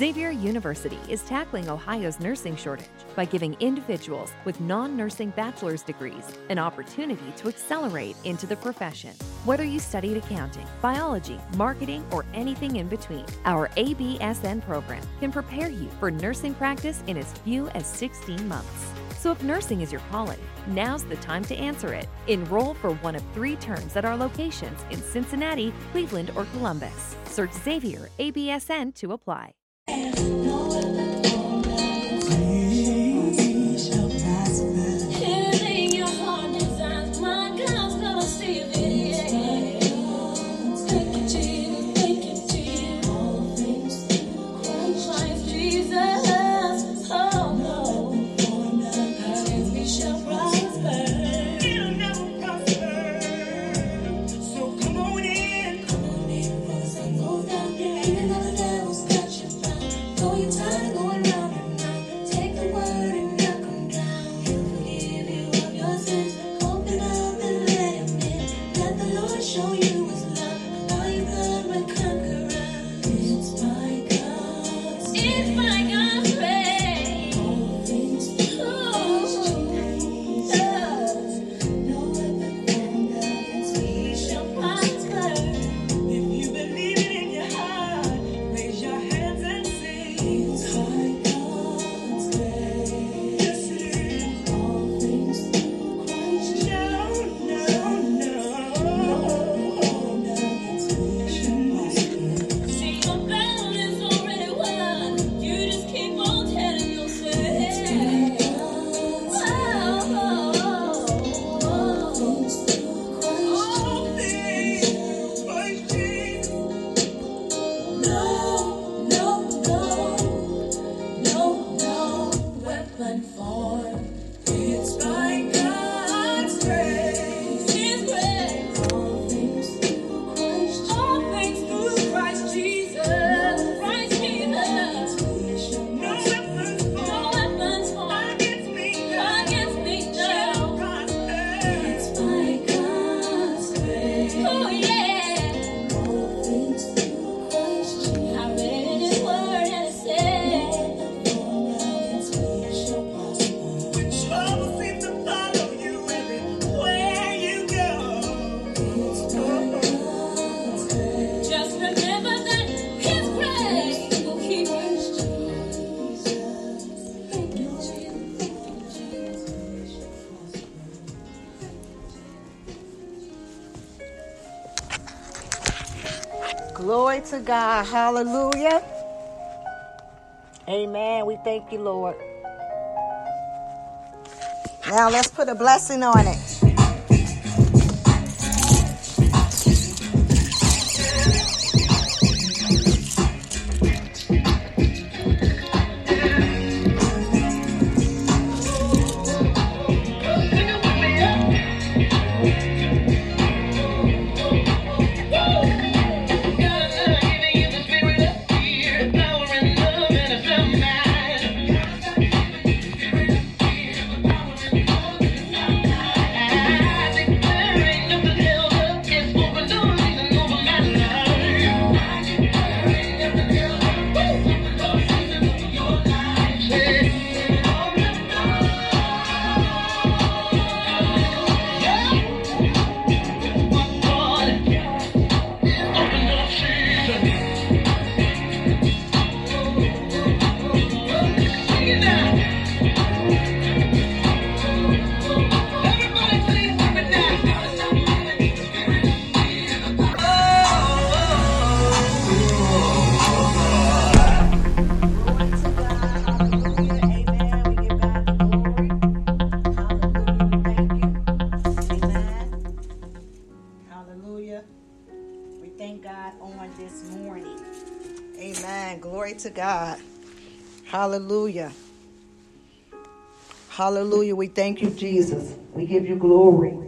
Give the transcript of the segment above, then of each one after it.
Xavier University is tackling Ohio's nursing shortage by giving individuals with non nursing bachelor's degrees an opportunity to accelerate into the profession. Whether you studied accounting, biology, marketing, or anything in between, our ABSN program can prepare you for nursing practice in as few as 16 months. So if nursing is your calling, now's the time to answer it. Enroll for one of three terms at our locations in Cincinnati, Cleveland, or Columbus. Search Xavier ABSN to apply. Yeah. God. Hallelujah. Amen. We thank you, Lord. Now let's put a blessing on it. God. Hallelujah. Hallelujah. We thank you, Jesus. We give you glory.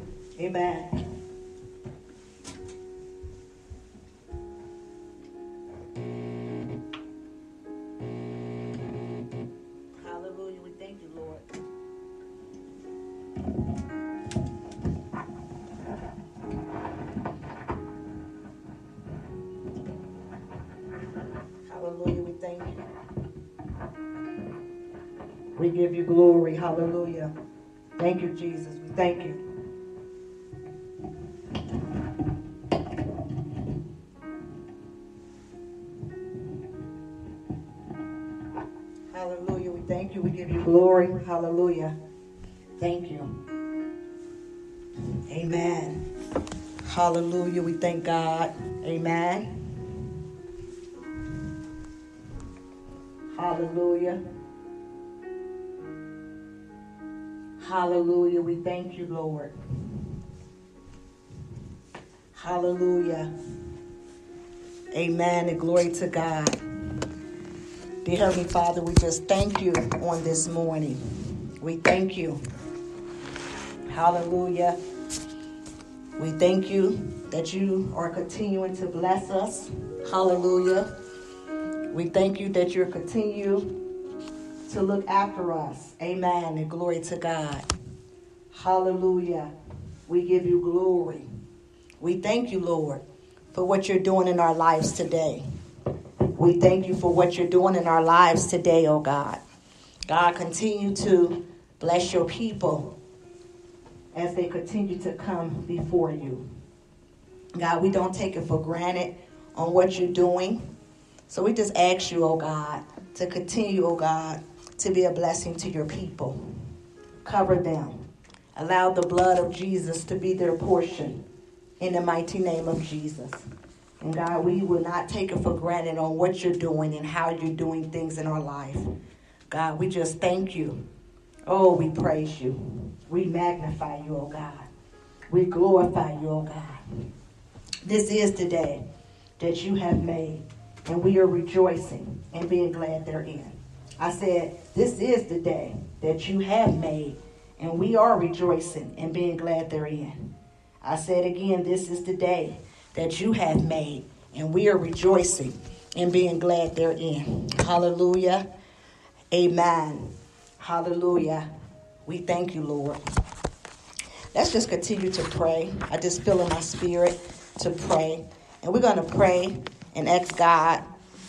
You. We give you glory. Hallelujah. Thank you. Amen. Hallelujah. We thank God. Amen. Hallelujah. Hallelujah. We thank you, Lord. Hallelujah. Amen. And glory to God. Dear Heavenly Father, we just thank you on this morning. We thank you. Hallelujah. We thank you that you are continuing to bless us. Hallelujah. We thank you that you're continue to look after us. Amen. And glory to God. Hallelujah. We give you glory. We thank you, Lord, for what you're doing in our lives today. We thank you for what you're doing in our lives today, oh God. God, continue to bless your people as they continue to come before you. God, we don't take it for granted on what you're doing. So we just ask you, oh God, to continue, oh God, to be a blessing to your people. Cover them. Allow the blood of Jesus to be their portion in the mighty name of Jesus. And God, we will not take it for granted on what you're doing and how you're doing things in our life. God, we just thank you. Oh, we praise you. We magnify you, oh God. We glorify you, oh God. This is the day that you have made, and we are rejoicing and being glad therein. I said, This is the day that you have made, and we are rejoicing and being glad therein. I said again, This is the day that you have made, and we are rejoicing and being glad therein. Hallelujah. Amen. Hallelujah. We thank you, Lord. Let's just continue to pray. I just feel in my spirit to pray. And we're going to pray and ask God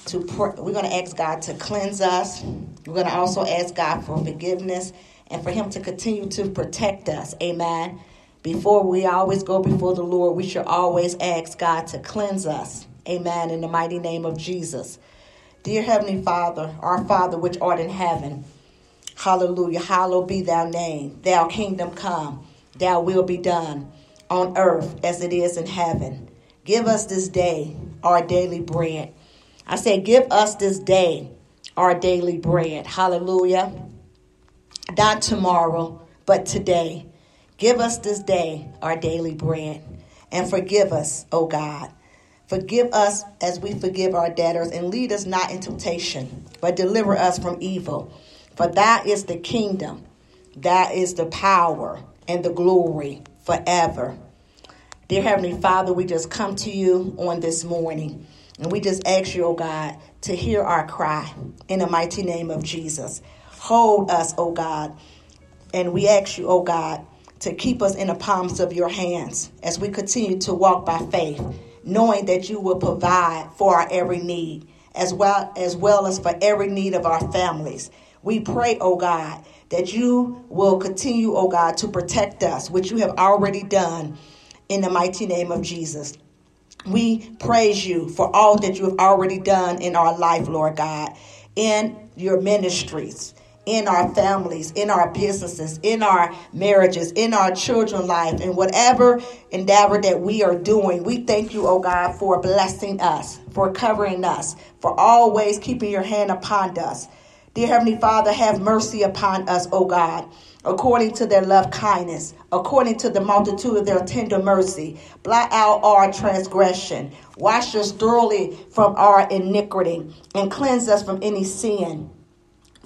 to pray. We're going to ask God to cleanse us. We're going to also ask God for forgiveness and for Him to continue to protect us. Amen. Before we always go before the Lord, we should always ask God to cleanse us. Amen. In the mighty name of Jesus. Dear Heavenly Father, our Father which art in heaven, hallelujah, hallowed be thy name. Thou kingdom come, thy will be done on earth as it is in heaven. Give us this day our daily bread. I said, give us this day our daily bread. Hallelujah. Not tomorrow, but today. Give us this day our daily bread. And forgive us, O God. Forgive us as we forgive our debtors, and lead us not into temptation, but deliver us from evil. For that is the kingdom, that is the power, and the glory forever. Dear Heavenly Father, we just come to you on this morning, and we just ask you, oh God, to hear our cry in the mighty name of Jesus. Hold us, oh God, and we ask you, oh God, to keep us in the palms of your hands as we continue to walk by faith, knowing that you will provide for our every need, as well as well as for every need of our families. We pray, oh God, that you will continue, oh God, to protect us, which you have already done in the mighty name of Jesus. We praise you for all that you have already done in our life, Lord God, in your ministries, in our families, in our businesses, in our marriages, in our children's life, in whatever endeavor that we are doing. We thank you, oh God, for blessing us, for covering us, for always keeping your hand upon us. Dear Heavenly Father, have mercy upon us, O God, according to their love kindness, according to the multitude of their tender mercy. Blot out our transgression. Wash us thoroughly from our iniquity and cleanse us from any sin.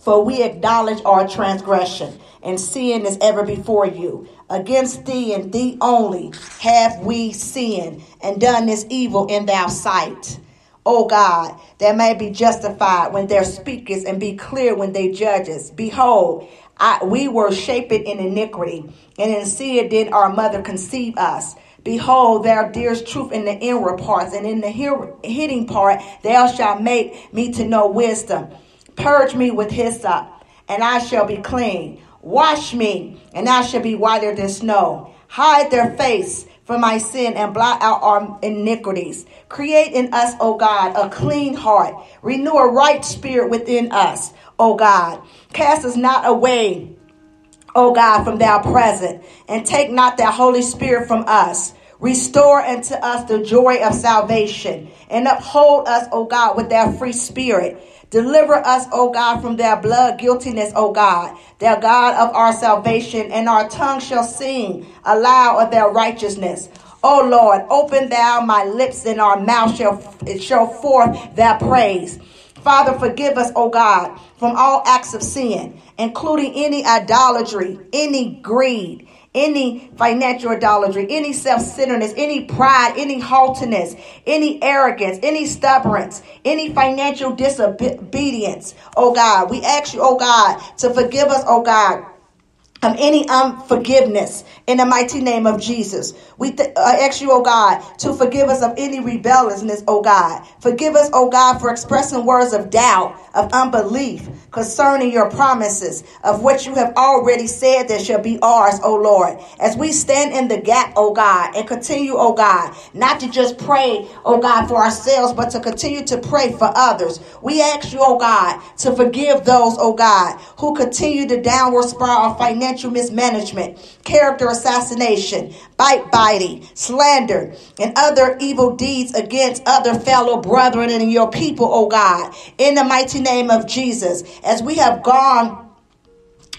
For we acknowledge our transgression, and sin is ever before you. Against thee and thee only have we sinned and done this evil in thy sight. O God, that may be justified when thou speakest and be clear when they judges. Behold, I, we were shaped in iniquity, and in sin did our mother conceive us. Behold, thou dearest truth in the inward parts, and in the hidden part thou shalt make me to know wisdom. Purge me with hyssop, and I shall be clean. Wash me, and I shall be whiter than snow. Hide their face from my sin and blot out our iniquities. Create in us, O God, a clean heart. Renew a right spirit within us, O God. Cast us not away, O God, from thou present, and take not thy Holy Spirit from us. Restore unto us the joy of salvation, and uphold us, O God, with thy free spirit. Deliver us, O God, from their blood guiltiness, O God, their God of our salvation, and our tongue shall sing aloud of their righteousness. O Lord, open thou my lips, and our mouth shall show forth their praise. Father, forgive us, O God, from all acts of sin, including any idolatry, any greed, any financial idolatry, any self centeredness, any pride, any haughtiness, any arrogance, any stubbornness, any financial disobedience. Oh God, we ask you, oh God, to forgive us, oh God of any unforgiveness in the mighty name of Jesus. We th- uh, ask you, oh God, to forgive us of any rebelliousness, oh God. Forgive us, oh God, for expressing words of doubt, of unbelief concerning your promises, of what you have already said that shall be ours, oh Lord. As we stand in the gap, oh God, and continue, oh God, not to just pray, oh God, for ourselves, but to continue to pray for others. We ask you, oh God, to forgive those, oh God, who continue the downward spiral of financial mismanagement, character assassination, bite biting, slander, and other evil deeds against other fellow brethren and your people, oh God. In the mighty name of Jesus, as we have gone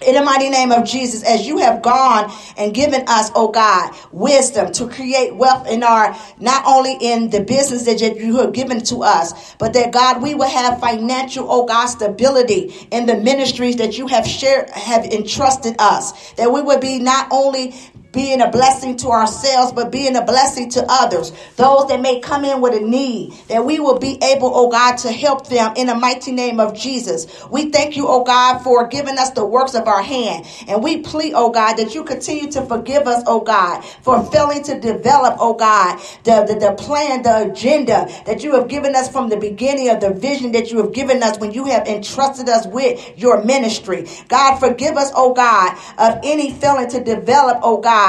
in the mighty name of Jesus, as you have gone and given us, oh God, wisdom to create wealth in our, not only in the business that you have given to us, but that God, we will have financial, oh God, stability in the ministries that you have shared, have entrusted us. That we would be not only being a blessing to ourselves, but being a blessing to others. Those that may come in with a need, that we will be able, oh God, to help them in the mighty name of Jesus. We thank you, oh God, for giving us the works of our hand. And we plead, oh God, that you continue to forgive us, oh God, for failing to develop, oh God, the, the, the plan, the agenda that you have given us from the beginning of the vision that you have given us when you have entrusted us with your ministry. God, forgive us, oh God, of any failing to develop, oh God,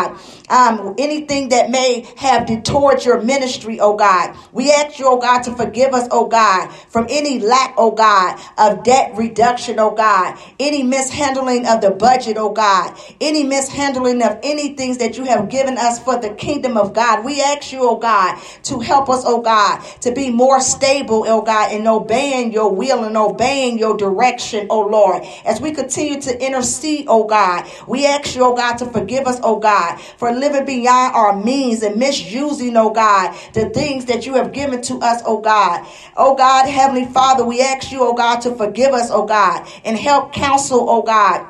um, anything that may have detoured your ministry, oh God. We ask you, oh God, to forgive us, oh God, from any lack, oh God, of debt reduction, oh God, any mishandling of the budget, oh God, any mishandling of any things that you have given us for the kingdom of God. We ask you, oh God, to help us, oh God, to be more stable, oh God, in obeying your will and obeying your direction, oh Lord. As we continue to intercede, oh God, we ask you, oh God, to forgive us, oh God, for living beyond our means and misusing, oh God, the things that you have given to us, oh God. Oh God, Heavenly Father, we ask you, oh God, to forgive us, oh God, and help counsel, oh God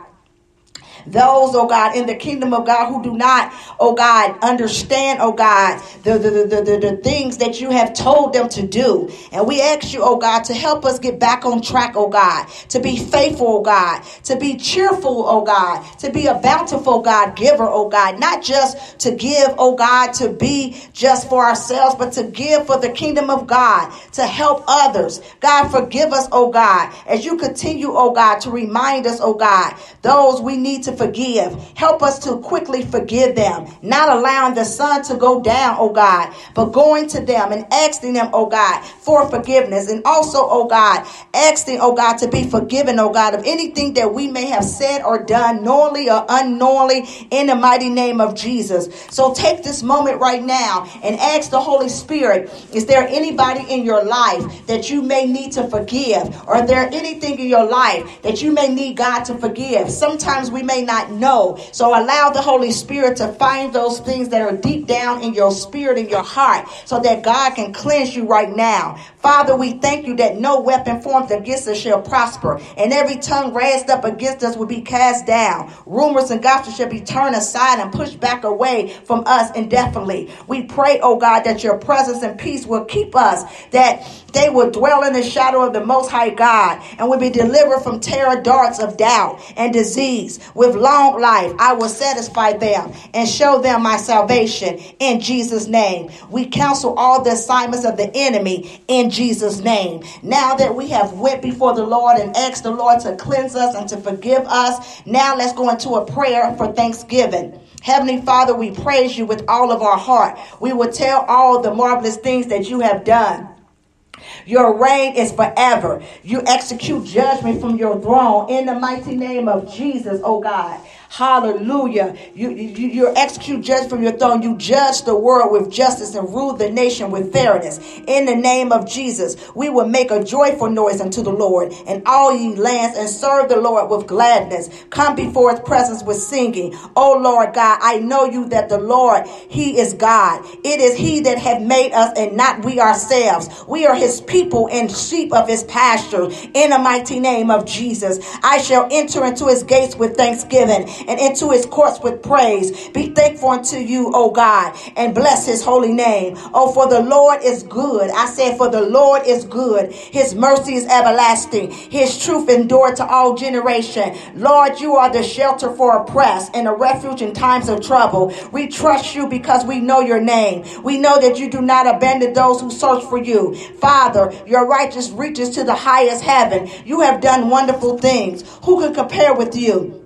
those, oh God, in the kingdom of God who do not, oh God, understand, oh God, the, the, the, the, the things that you have told them to do. And we ask you, oh God, to help us get back on track, oh God, to be faithful, oh God, to be cheerful, oh God, to be a bountiful God giver, oh God, not just to give, oh God, to be just for ourselves, but to give for the kingdom of God, to help others. God, forgive us, oh God, as you continue, oh God, to remind us, oh God, those we need to forgive. Help us to quickly forgive them, not allowing the sun to go down, oh God, but going to them and asking them, oh God, for forgiveness. And also, oh God, asking, oh God, to be forgiven, oh God, of anything that we may have said or done knowingly or unknowingly in the mighty name of Jesus. So take this moment right now and ask the Holy Spirit, is there anybody in your life that you may need to forgive? Or there anything in your life that you may need God to forgive? Sometimes we may not know. So allow the Holy Spirit to find those things that are deep down in your spirit and your heart so that God can cleanse you right now. Father, we thank you that no weapon formed against us shall prosper, and every tongue raised up against us will be cast down. Rumors and gossip shall be turned aside and pushed back away from us indefinitely. We pray, oh God, that your presence and peace will keep us, that They will dwell in the shadow of the Most High God and will be delivered from terror darts of doubt and disease. With long life, I will satisfy them and show them my salvation in Jesus' name. We counsel all the assignments of the enemy in Jesus' name. Now that we have went before the Lord and asked the Lord to cleanse us and to forgive us, now let's go into a prayer for thanksgiving. Heavenly Father, we praise you with all of our heart. We will tell all the marvelous things that you have done. Your reign is forever. You execute judgment from your throne in the mighty name of Jesus, oh God. Hallelujah. You, you, you execute judge from your throne. You judge the world with justice and rule the nation with fairness. In the name of Jesus, we will make a joyful noise unto the Lord and all ye lands and serve the Lord with gladness. Come before his presence with singing. O Lord God, I know you that the Lord, he is God. It is he that hath made us and not we ourselves. We are his people and sheep of his pasture. In the mighty name of Jesus, I shall enter into his gates with thanksgiving and into his courts with praise. Be thankful unto you, O God, and bless his holy name. Oh, for the Lord is good. I said, for the Lord is good. His mercy is everlasting. His truth endure to all generation. Lord, you are the shelter for oppressed and a refuge in times of trouble. We trust you because we know your name. We know that you do not abandon those who search for you. Father, your righteous reaches to the highest heaven. You have done wonderful things. Who can compare with you?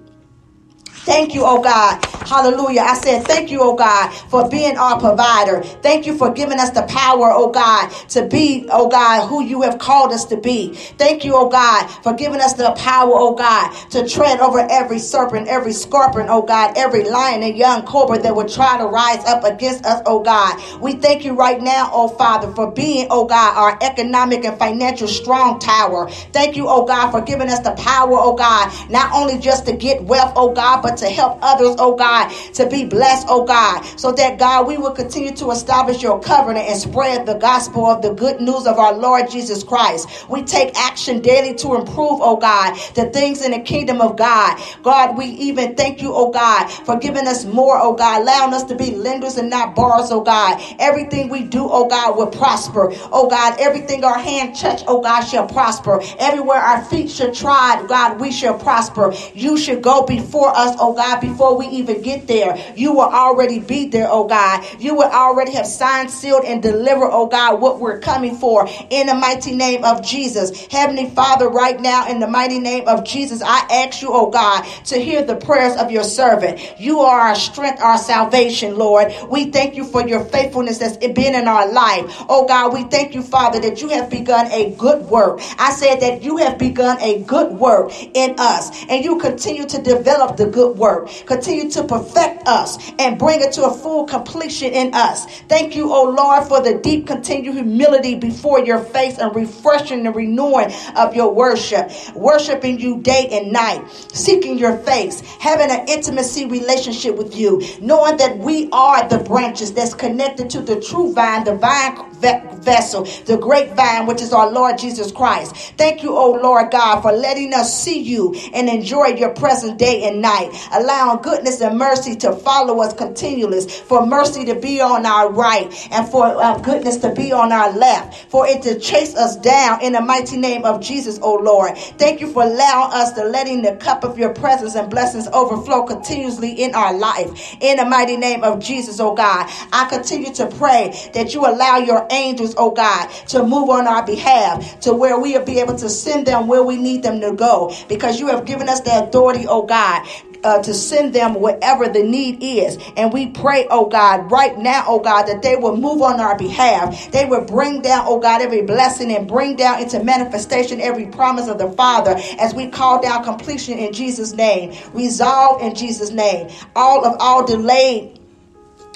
Thank you, oh God. Hallelujah. I said, thank you, oh God, for being our provider. Thank you for giving us the power, oh God, to be, oh God, who you have called us to be. Thank you, oh God, for giving us the power, oh God, to tread over every serpent, every scorpion, oh God, every lion and young cobra that would try to rise up against us, oh God. We thank you right now, oh Father, for being, oh God, our economic and financial strong tower. Thank you, oh God, for giving us the power, oh God, not only just to get wealth, oh God, but to help others, oh God, to be blessed, oh God, so that God, we will continue to establish your covenant and spread the gospel of the good news of our Lord Jesus Christ. We take action daily to improve, oh God, the things in the kingdom of God. God, we even thank you, oh God, for giving us more, oh God, allowing us to be lenders and not borrowers, oh God. Everything we do, oh God, will prosper. Oh God, everything our hand touch, oh God, shall prosper. Everywhere our feet shall trod, God, we shall prosper. You should go before us, oh God, before we even get there. You will already be there, oh God. You will already have signed, sealed, and delivered, oh God, what we're coming for in the mighty name of Jesus. Heavenly Father, right now, in the mighty name of Jesus, I ask you, oh God, to hear the prayers of your servant. You are our strength, our salvation, Lord. We thank you for your faithfulness that's been in our life. Oh God, we thank you, Father, that you have begun a good work. I said that you have begun a good work in us, and you continue to develop the good work. Continue to perfect us and bring it to a full completion in us. Thank you, O Lord, for the deep continued humility before your face and refreshing and renewing of your worship. Worshiping you day and night, seeking your face, having an intimacy relationship with you, knowing that we are the branches that's connected to the true vine, the vine vessel, the great vine, which is our Lord Jesus Christ. Thank you, oh Lord God, for letting us see you and enjoy your presence day and night, allowing goodness and mercy to follow us continually, for mercy to be on our right and for uh, goodness to be on our left, for it to chase us down in the mighty name of Jesus, oh Lord. Thank you for allowing us to letting the cup of your presence and blessings overflow continuously in our life. In the mighty name of Jesus, oh God, I continue to pray that you allow your angels, oh God, to move on our behalf to where we will be able to send them where we need them to go because you have given us the authority, oh God, uh, to send them wherever the need is. And we pray, oh God, right now, oh God, that they will move on our behalf. They will bring down, oh God, every blessing and bring down into manifestation every promise of the Father as we call down completion in Jesus' name. Resolve in Jesus' name. All of all delayed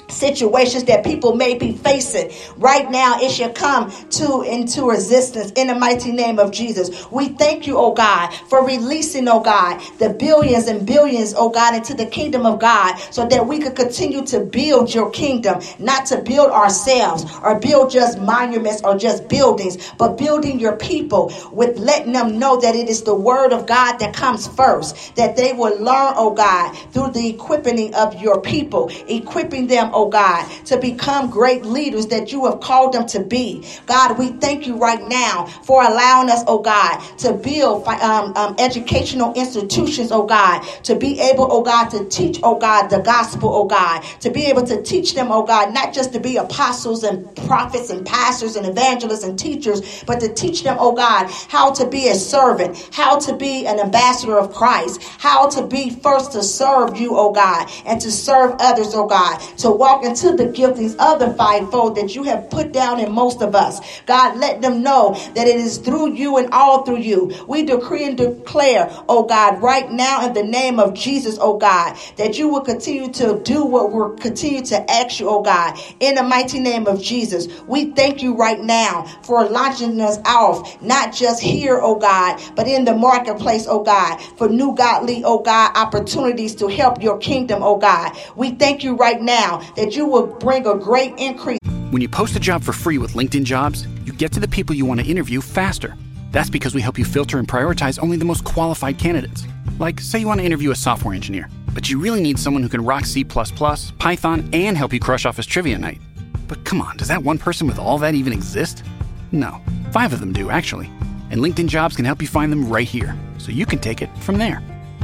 situations that people may be facing. Right now it shall come to into resistance in the mighty name of jesus. We thank you oh god for releasing oh god the billions and billions oh god into the kingdom of god so that we could continue to build your kingdom not to build ourselves or build just monuments or just buildings but building your people with letting them know that it is the word of god that comes first that they will learn oh god through the equipping of your people equipping them oh God, to become great leaders that you have called them to be. God, we thank you right now for allowing us, oh God, to build um, um, educational institutions, oh God, to be able, oh God, to teach, oh God, the gospel, oh God, to be able to teach them, oh God, not just to be apostles and prophets and pastors and evangelists and teachers, but to teach them, oh God, how to be a servant, how to be an ambassador of Christ, how to be first to serve you, oh God, and to serve others, oh God, to walk into the giftings of the fivefold that you have put down in most of us. God, let them know that it is through you and all through you. We decree and declare, oh God, right now in the name of Jesus, oh God, that you will continue to do what we're continue to ask you, oh God, in the mighty name of Jesus. We thank you right now for launching us off, not just here, oh God, but in the marketplace, oh God, for new godly, oh God, opportunities to help your kingdom, oh God. We thank you right now that you will bring a great increase. When you post a job for free with LinkedIn Jobs, you get to the people you want to interview faster. That's because we help you filter and prioritize only the most qualified candidates. Like, say you want to interview a software engineer, but you really need someone who can rock C, Python, and help you crush Office Trivia Night. But come on, does that one person with all that even exist? No, five of them do, actually. And LinkedIn Jobs can help you find them right here, so you can take it from there.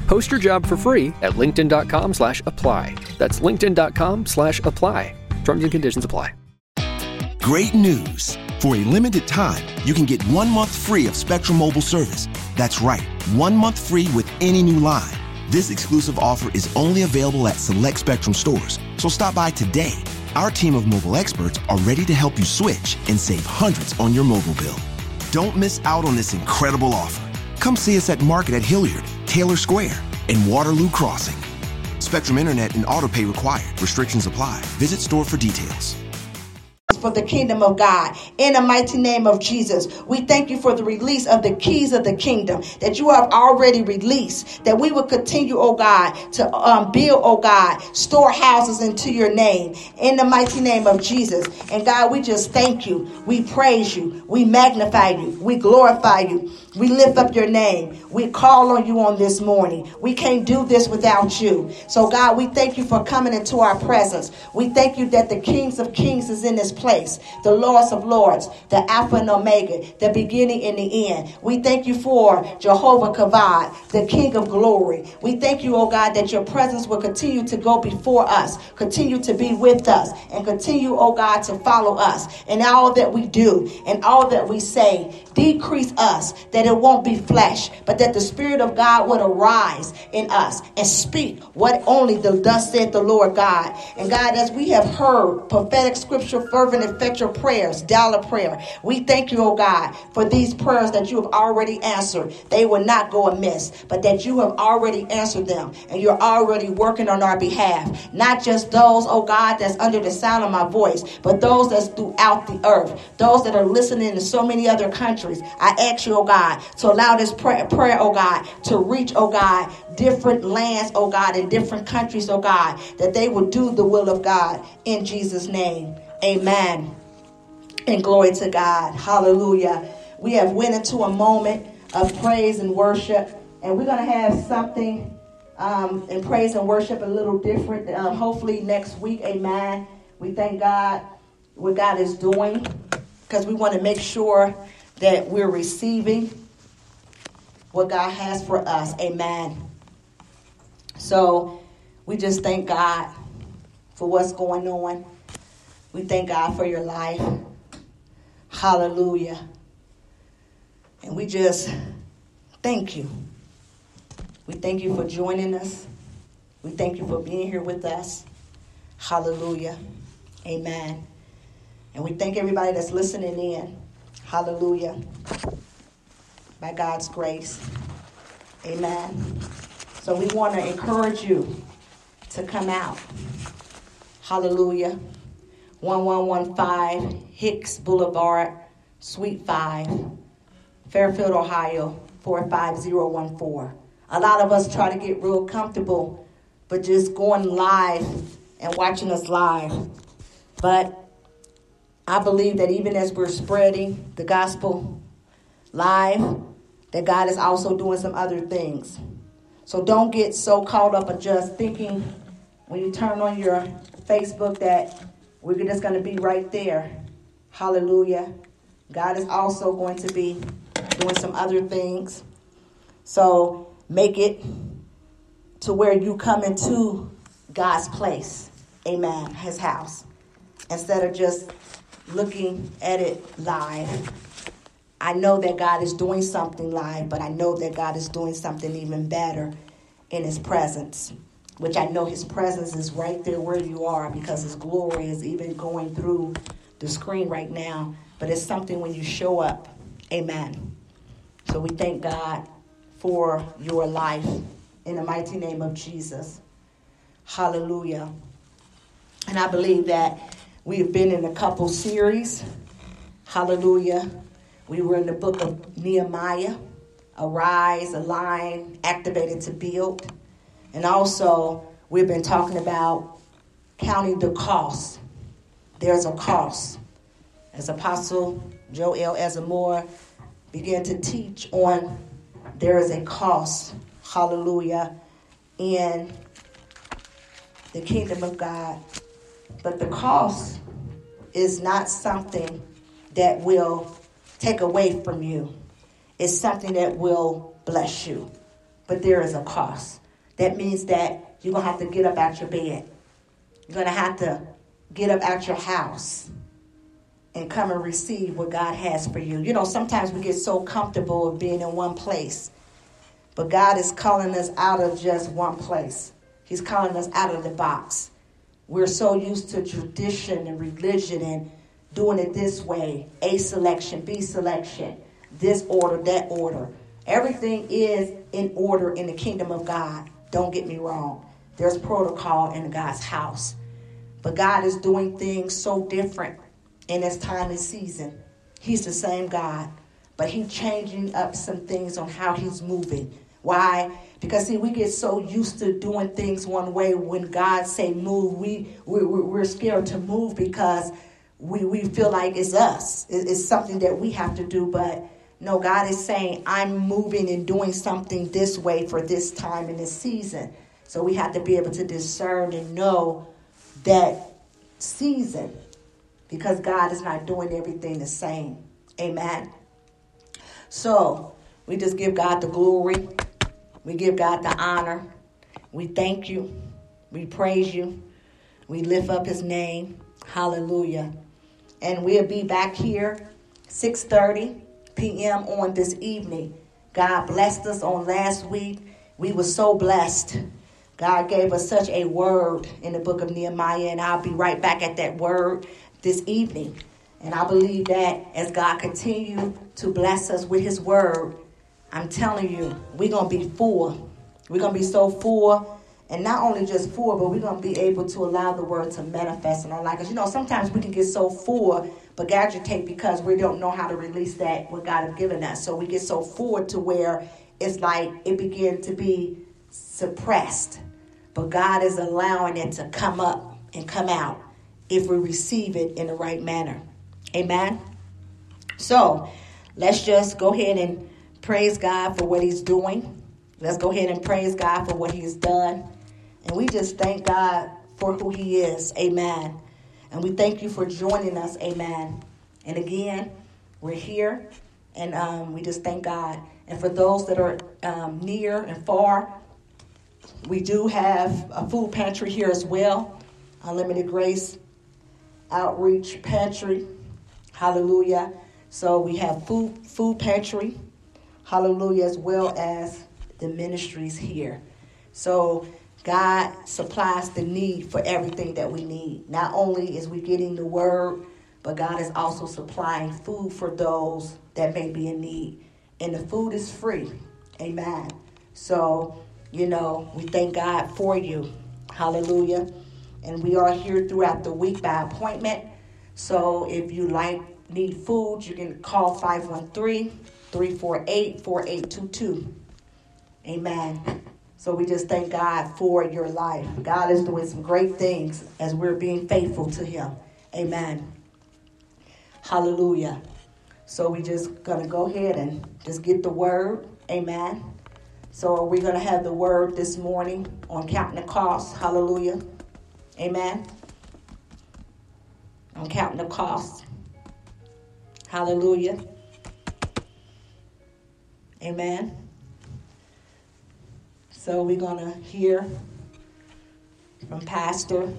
Post your job for free at linkedin.com slash apply. That's linkedin.com slash apply. Terms and conditions apply. Great news! For a limited time, you can get one month free of Spectrum Mobile service. That's right, one month free with any new line. This exclusive offer is only available at select Spectrum stores, so stop by today. Our team of mobile experts are ready to help you switch and save hundreds on your mobile bill. Don't miss out on this incredible offer. Come see us at Market at Hilliard, Taylor Square, and Waterloo Crossing. Spectrum Internet and autopay required. Restrictions apply. Visit store for details for the kingdom of God. In the mighty name of Jesus, we thank you for the release of the keys of the kingdom that you have already released, that we will continue, oh God, to um, build, oh God, storehouses into your name. In the mighty name of Jesus. And God, we just thank you. We praise you. We magnify you. We glorify you. We lift up your name. We call on you on this morning. We can't do this without you. So, God, we thank you for coming into our presence. We thank you that the kings of kings is in this place, the lords of lords, the Alpha and Omega, the beginning and the end. We thank you for Jehovah Kavod, the King of glory. We thank you, oh God, that your presence will continue to go before us, continue to be with us, and continue, oh God, to follow us in all that we do and all that we say. Decrease us that it won't be flesh, but that the Spirit of God would arise in us and speak what only the thus said the Lord God. And God, as we have heard prophetic scripture, fervent, effectual prayers, dollar prayer, we thank you, oh God, for these prayers that you have already answered. They will not go amiss, but that you have already answered them and you're already working on our behalf. Not just those, oh God, that's under the sound of my voice, but those that's throughout the earth, those that are listening in so many other countries. I ask you, oh God, to allow this prayer, prayer, oh God, to reach, oh God, different lands, oh God, in different countries, oh God, that they will do the will of God in Jesus' name. Amen. And glory to God. Hallelujah. We have went into a moment of praise and worship, and we're going to have something um, in praise and worship a little different. Um, hopefully next week. Amen. We thank God what God is doing because we want to make sure that we're receiving what God has for us. Amen. So we just thank God for what's going on. We thank God for your life. Hallelujah. And we just thank you. We thank you for joining us. We thank you for being here with us. Hallelujah. Amen. And we thank everybody that's listening in. Hallelujah by God's grace. Amen. So we want to encourage you to come out. Hallelujah. 1115 Hicks Boulevard, Suite 5, Fairfield, Ohio, 45014. A lot of us try to get real comfortable, but just going live and watching us live. But I believe that even as we're spreading the gospel live, that God is also doing some other things. So don't get so caught up in just thinking when you turn on your Facebook, that we're just going to be right there. Hallelujah. God is also going to be doing some other things. So make it to where you come into God's place. Amen. His house. Instead of just looking at it live. I know that God is doing something live, but I know that God is doing something even better in His presence, which I know His presence is right there where you are because His glory is even going through the screen right now. But it's something when you show up. Amen. So we thank God for your life in the mighty name of Jesus. Hallelujah. And I believe that we have been in a couple series. Hallelujah. We were in the book of Nehemiah, Arise, Align, Activated to Build. And also, we've been talking about counting the cost. There's a cost. As Apostle Joel Asamoah began to teach on there is a cost, hallelujah, in the kingdom of God. But the cost is not something that will take away from you. It's something that will bless you. But there is a cost. That means that you're going to have to get up out your bed. You're going to have to get up out your house and come and receive what God has for you. You know, sometimes we get so comfortable of being in one place. But God is calling us out of just one place. He's calling us out of the box. We're so used to tradition and religion and doing it this way A selection, B selection, this order, that order. Everything is in order in the kingdom of God. Don't get me wrong. There's protocol in God's house. But God is doing things so different in this time and season. He's the same God, but He's changing up some things on how He's moving. Why? Because see, we get so used to doing things one way. When God say move, we, we we're scared to move because we, we feel like it's us. It's something that we have to do. But no, God is saying, I'm moving and doing something this way for this time in this season. So we have to be able to discern and know that season because God is not doing everything the same. Amen. So we just give God the glory. We give God the honor. We thank you. We praise you. We lift up his name. Hallelujah. And we'll be back here 6:30 p.m. on this evening. God blessed us on last week. We were so blessed. God gave us such a word in the book of Nehemiah, and I'll be right back at that word this evening. And I believe that as God continues to bless us with his word, I'm telling you, we're going to be full. We're going to be so full. And not only just full, but we're going to be able to allow the word to manifest in our life. Because, you know, sometimes we can get so full, but agitate because we don't know how to release that, what God has given us. So we get so full to where it's like it begin to be suppressed. But God is allowing it to come up and come out if we receive it in the right manner. Amen. So let's just go ahead and praise God for what He's doing. Let's go ahead and praise God for what He's done. And we just thank God for who He is. Amen. And we thank you for joining us. Amen. And again, we're here and um, we just thank God. And for those that are um, near and far, we do have a food pantry here as well. Unlimited Grace Outreach Pantry. Hallelujah. So we have food food pantry. Hallelujah, as well as the ministries here. So God supplies the need for everything that we need. Not only is we getting the word, but God is also supplying food for those that may be in need. And the food is free. Amen. So, you know, we thank God for you. Hallelujah. And we are here throughout the week by appointment. So if you like need food, you can call 513-348-4822. Amen. So we just thank God for your life. God is doing some great things as we're being faithful to him. Amen. Hallelujah. So we just gonna go ahead and just get the word. Amen. So we're gonna have the word this morning on counting the cost. Hallelujah. Amen. I'm counting the cost. Hallelujah. Amen. So we're going to hear from Pastor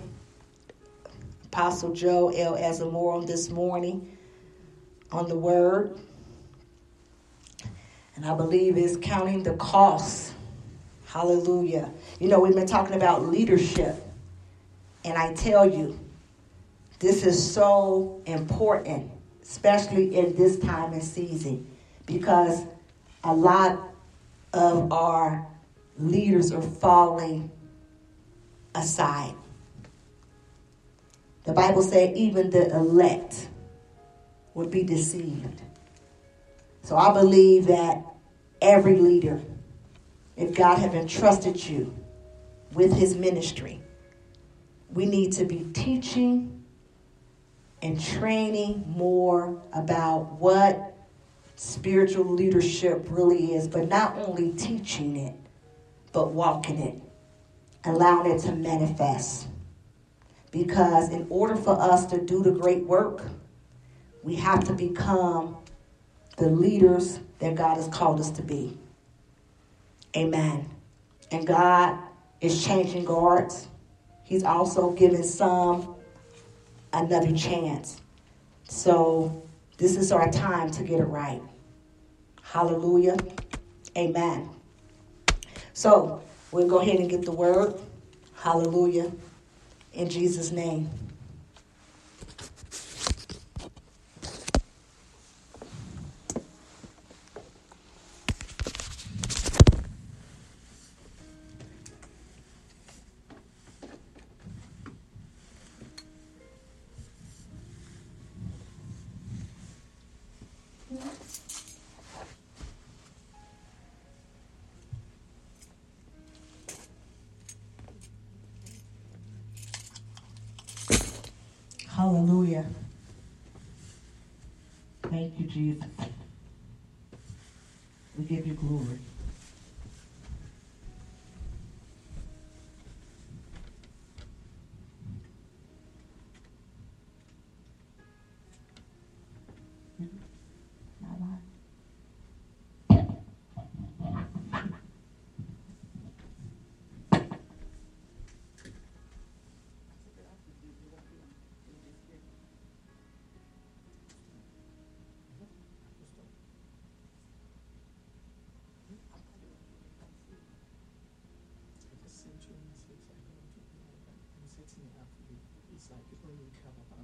Apostle Joe L. Asamoah this morning on the word. And I believe it's counting the cost. Hallelujah. You know, we've been talking about leadership. And I tell you, this is so important, especially in this time and season, because a lot of our leaders are falling aside. The Bible said even the elect would be deceived. So I believe that every leader, if God have entrusted you with his ministry, we need to be teaching and training more about what spiritual leadership really is, but not only teaching it, but walking it, allowing it to manifest. Because in order for us to do the great work, we have to become the leaders that God has called us to be. Amen. And God is changing guards. He's also giving some another chance. So this is our time to get it right. Hallelujah. Amen. So we'll go ahead and get the word. Hallelujah. In Jesus' name. Thank you, Jesus. We give you glory.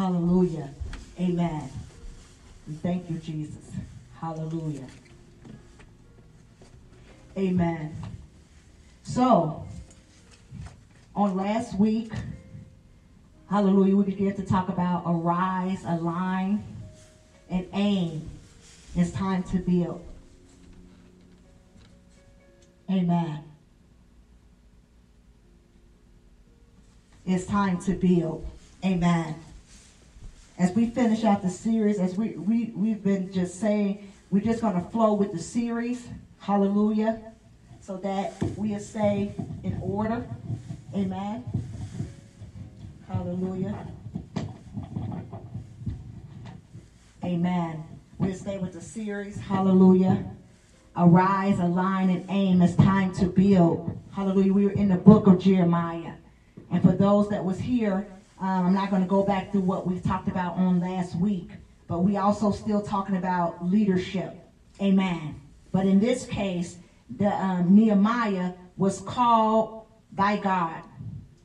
Hallelujah. Amen. Thank you, Jesus. Hallelujah. Amen. So, on last week, hallelujah, we began to talk about arise, align, and aim. It's time to build. Amen. It's time to build. Amen. As we finish out the series, as we, we, we've been just saying, we're just going to flow with the series. Hallelujah. So that we stay in order. Amen. Hallelujah. Amen. We'll stay with the series. Hallelujah. Arise, align, and aim. It's time to build. Hallelujah. We are in the book of Jeremiah. And for those that was here, um, I'm not going to go back through what we talked about on last week, but we also still talking about leadership. Amen. But in this case, the um, Nehemiah was called by God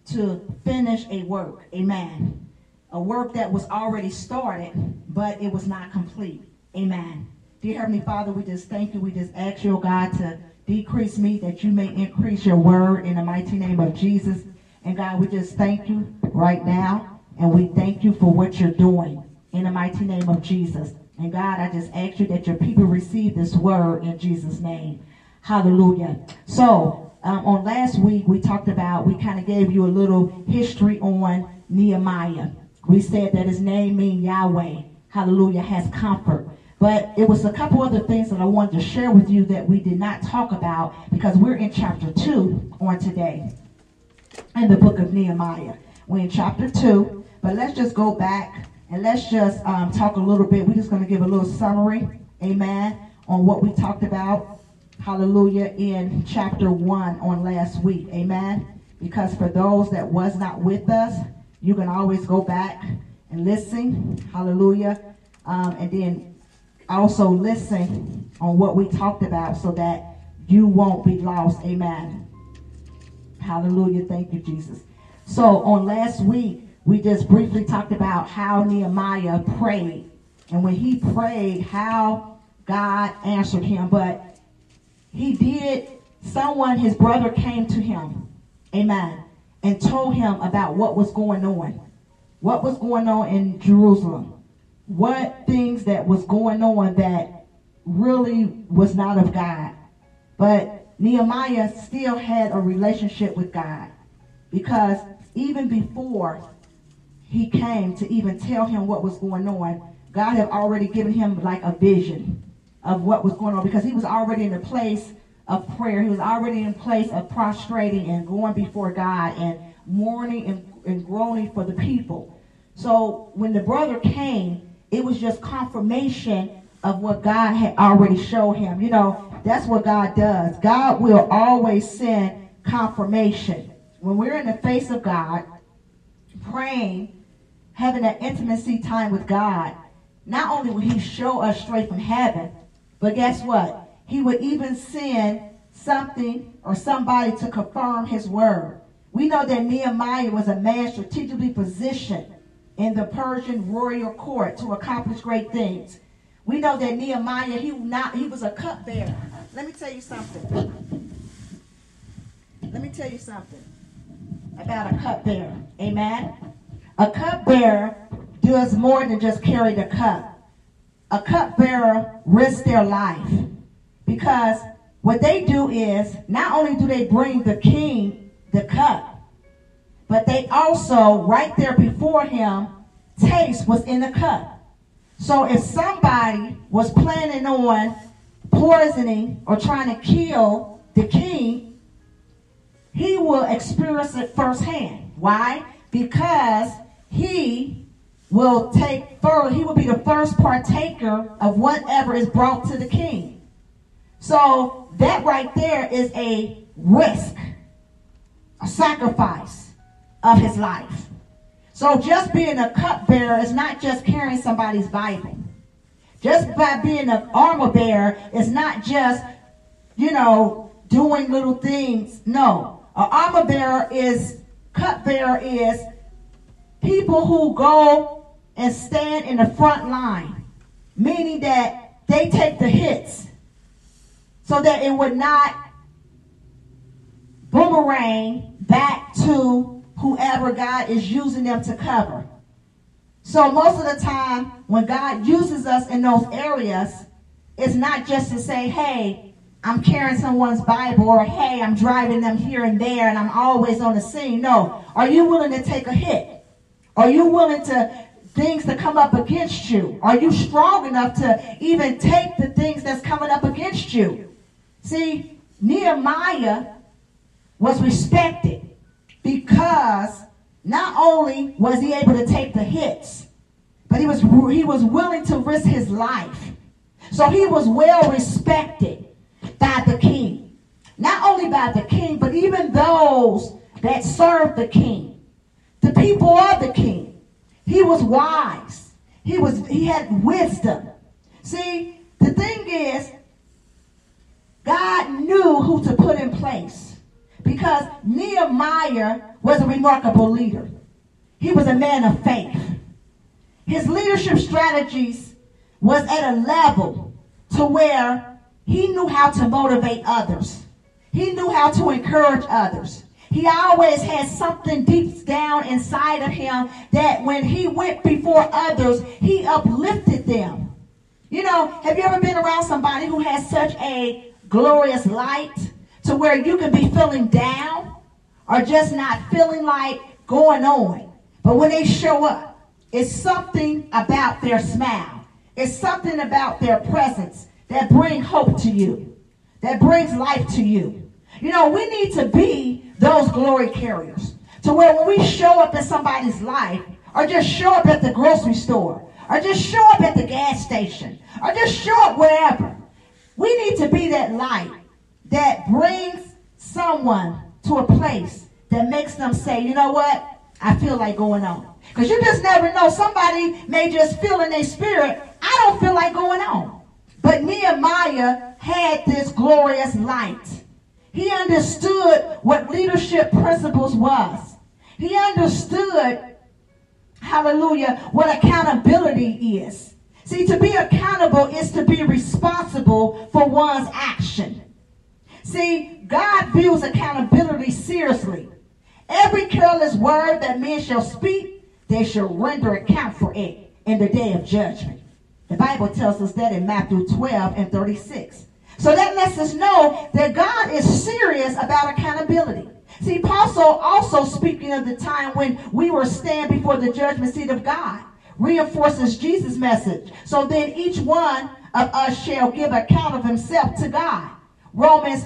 to finish a work. Amen. A work that was already started, but it was not complete. Amen. Dear Heavenly Father, we just thank you. We just ask you, oh God, to decrease me that you may increase your word in the mighty name of Jesus. And God, we just thank you right now. And we thank you for what you're doing in the mighty name of Jesus. And God, I just ask you that your people receive this word in Jesus' name. Hallelujah. So, um, on last week, we talked about, we kind of gave you a little history on Nehemiah. We said that his name means Yahweh. Hallelujah, has comfort. But it was a couple other things that I wanted to share with you that we did not talk about because we're in chapter 2 on today in the book of Nehemiah. We're in chapter 2, but let's just go back and let's just um, talk a little bit. We're just going to give a little summary, amen, on what we talked about, hallelujah, in chapter 1 on last week, amen. Because for those that was not with us, you can always go back and listen, hallelujah, um, and then also listen on what we talked about so that you won't be lost, amen. Hallelujah. Thank you, Jesus. So on last week, we just briefly talked about how Nehemiah prayed. And when he prayed, how God answered him. But he did, someone, his brother came to him. Amen. And told him about what was going on. What was going on in Jerusalem. What things that was going on that really was not of God. But Nehemiah still had a relationship with God because even before he came to even tell him what was going on, God had already given him like a vision of what was going on because he was already in a place of prayer. He was already in a place of prostrating and going before God and mourning and, and groaning for the people. So when the brother came, it was just confirmation of what God had already showed him. You know, that's what God does. God will always send confirmation. When we're in the face of God, praying, having that intimacy time with God, not only will he show us straight from heaven, but guess what? He would even send something or somebody to confirm his word. We know that Nehemiah was a man strategically positioned in the Persian royal court to accomplish great things. We know that Nehemiah, he not he was a cupbearer. Let me tell you something. Let me tell you something about a cupbearer. Amen. A cupbearer does more than just carry the cup. A cupbearer risks their life because what they do is not only do they bring the king the cup, but they also right there before him taste what's in the cup. So if somebody was planning on poisoning or trying to kill the king, he will experience it firsthand. Why? Because he will take he will be the first partaker of whatever is brought to the king. So that right there is a risk, a sacrifice of his life. So just being a cupbearer is not just carrying somebody's Bible. Just by being an armor bearer is not just, you know, doing little things. No. An armor bearer is, cupbearer is people who go and stand in the front line. Meaning that they take the hits so that it would not boomerang back to whoever God is using them to cover. So most of the time, when God uses us in those areas, it's not just to say, hey, I'm carrying someone's Bible, or hey, I'm driving them here and there, and I'm always on the scene. No. Are you willing to take a hit? Are you willing to things to come up against you? Are you strong enough to even take the things that's coming up against you? See, Nehemiah was respected because not only was he able to take the hits, but he was he was willing to risk his life. So he was well respected by the king. Not only by the king, but even those that served the king. the people of the king. He was wise. He was he had wisdom. See, the thing is, God knew who to put in place because Nehemiah was a remarkable leader. He was a man of faith. His leadership strategies was at a level to where he knew how to motivate others. He knew how to encourage others. He always had something deep down inside of him that when he went before others, he uplifted them. You know, have you ever been around somebody who has such a glorious light to where you can be feeling down or just not feeling like going on? But when they show up, it's something about their smile. It's something about their presence that bring hope to you, that brings life to you. You know, we need to be those glory carriers to where when we show up in somebody's life, or just show up at the grocery store, or just show up at the gas station, or just show up wherever, we need to be that light that brings someone to a place that makes them say, you know what? I feel like going on. Because you just never know. Somebody may just feel in their spirit, I don't feel like going on. But Nehemiah had this glorious light. He understood what leadership principles was. He understood, hallelujah, what accountability is. See, to be accountable is to be responsible for one's action. See, God views accountability seriously. Every careless word that men shall speak, they shall render account for it in the day of judgment. The Bible tells us that in Matthew 12 and 36. So that lets us know that God is serious about accountability. See, Paul also speaking of the time when we were stand before the judgment seat of God, reinforces Jesus' message. So then each one of us shall give account of himself to God. Romans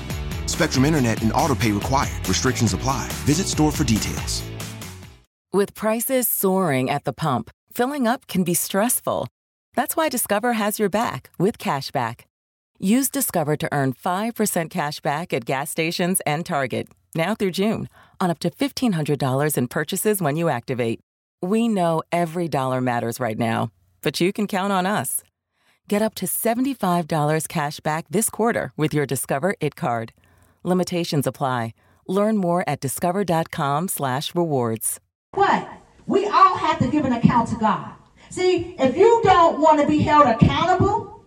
Spectrum Internet and autopay required. Restrictions apply. Visit store for details. With prices soaring at the pump, filling up can be stressful. That's why Discover has your back with cashback. Use Discover to earn 5% cash back at gas stations and Target, now through June, on up to $1,500 in purchases when you activate. We know every dollar matters right now, but you can count on us. Get up to $75 cash back this quarter with your Discover It card. Limitations apply. Learn more at discover.com slash rewards. what? We all have to give an account to God. See, if you don't want to be held accountable,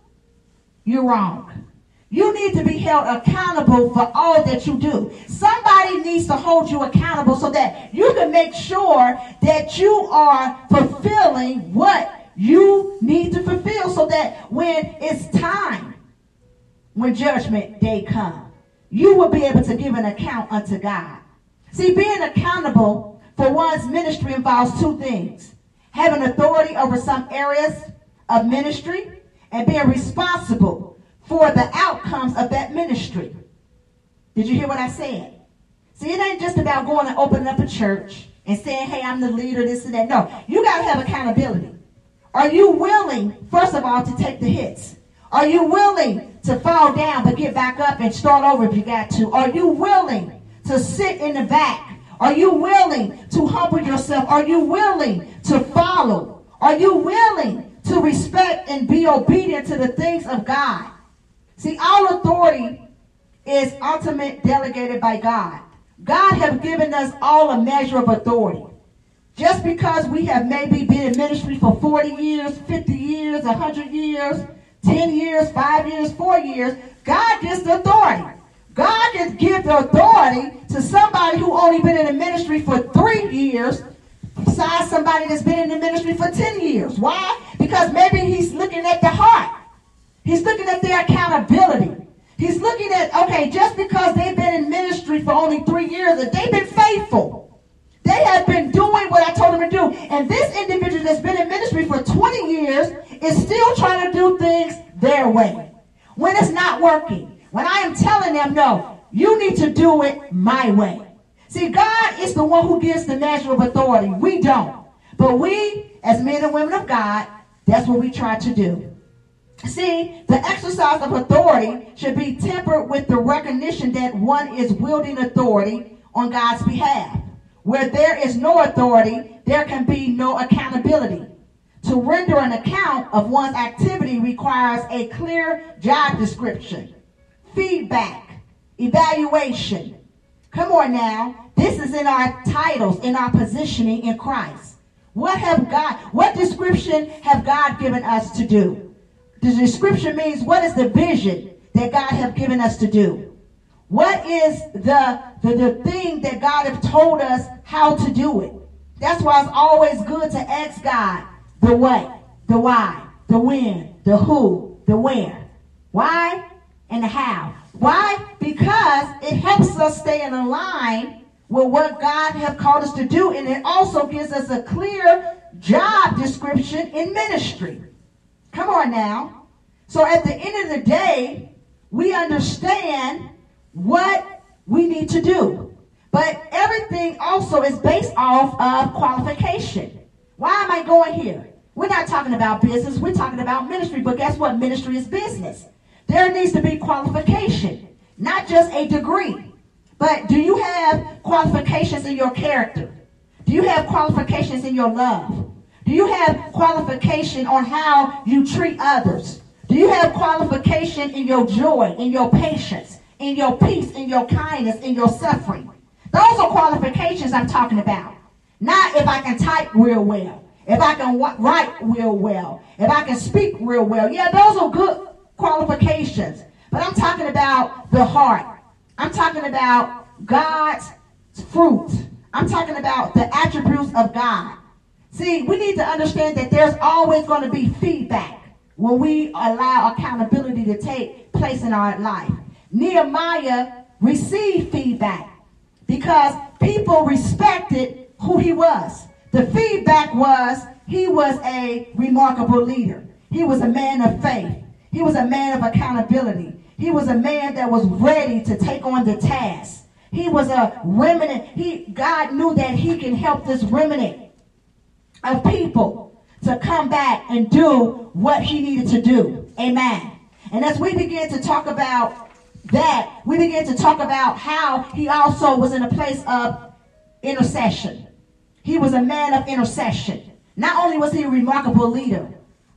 you're wrong. You need to be held accountable for all that you do. Somebody needs to hold you accountable so that you can make sure that you are fulfilling what you need to fulfill so that when it's time, when judgment day comes, you will be able to give an account unto God. See, being accountable for one's ministry involves two things having authority over some areas of ministry and being responsible for the outcomes of that ministry. Did you hear what I said? See, it ain't just about going and opening up a church and saying, hey, I'm the leader, this and that. No, you got to have accountability. Are you willing, first of all, to take the hits? Are you willing to fall down but get back up and start over if you got to? Are you willing to sit in the back? Are you willing to humble yourself? Are you willing to follow? Are you willing to respect and be obedient to the things of God? See, all authority is ultimate delegated by God. God have given us all a measure of authority. Just because we have maybe been in ministry for 40 years, 50 years, 100 years, 10 years, 5 years, 4 years, God gives the authority. God can give the authority to somebody who only been in the ministry for three years, besides somebody that's been in the ministry for 10 years. Why? Because maybe he's looking at the heart. He's looking at their accountability. He's looking at, okay, just because they've been in ministry for only three years, that they've been faithful. They have been doing what I told them to do. And this individual that's been in ministry for 20 years is still trying to do things their way. When it's not working. When I am telling them, no, you need to do it my way. See, God is the one who gives the natural authority. We don't. But we, as men and women of God, that's what we try to do. See, the exercise of authority should be tempered with the recognition that one is wielding authority on God's behalf. Where there is no authority, there can be no accountability. To render an account of one's activity requires a clear job description, feedback, evaluation. Come on now. This is in our titles, in our positioning in Christ. What have God, what description have God given us to do? The description means what is the vision that God have given us to do? What is the, the, the thing that God have told us how to do it? That's why it's always good to ask God the what, the why, the when, the who, the where. Why and the how. Why? Because it helps us stay in line with what God have called us to do, and it also gives us a clear job description in ministry. Come on now. So at the end of the day, we understand what we need to do. But everything also is based off of qualification. Why am I going here? We're not talking about business, we're talking about ministry. But guess what? Ministry is business. There needs to be qualification, not just a degree. But do you have qualifications in your character? Do you have qualifications in your love? Do you have qualification on how you treat others? Do you have qualification in your joy, in your patience, in your peace, in your kindness, in your suffering? Those are qualifications I'm talking about. Not if I can type real well, if I can write real well, if I can speak real well. Yeah, those are good qualifications. But I'm talking about the heart. I'm talking about God's fruit. I'm talking about the attributes of God. See, we need to understand that there's always going to be feedback when we allow accountability to take place in our life. Nehemiah received feedback because people respected who he was. The feedback was he was a remarkable leader. He was a man of faith. He was a man of accountability. He was a man that was ready to take on the task. He was a remnant. He God knew that he can help this remnant of people to come back and do what he needed to do. Amen. And as we begin to talk about that, we begin to talk about how he also was in a place of intercession. He was a man of intercession. Not only was he a remarkable leader,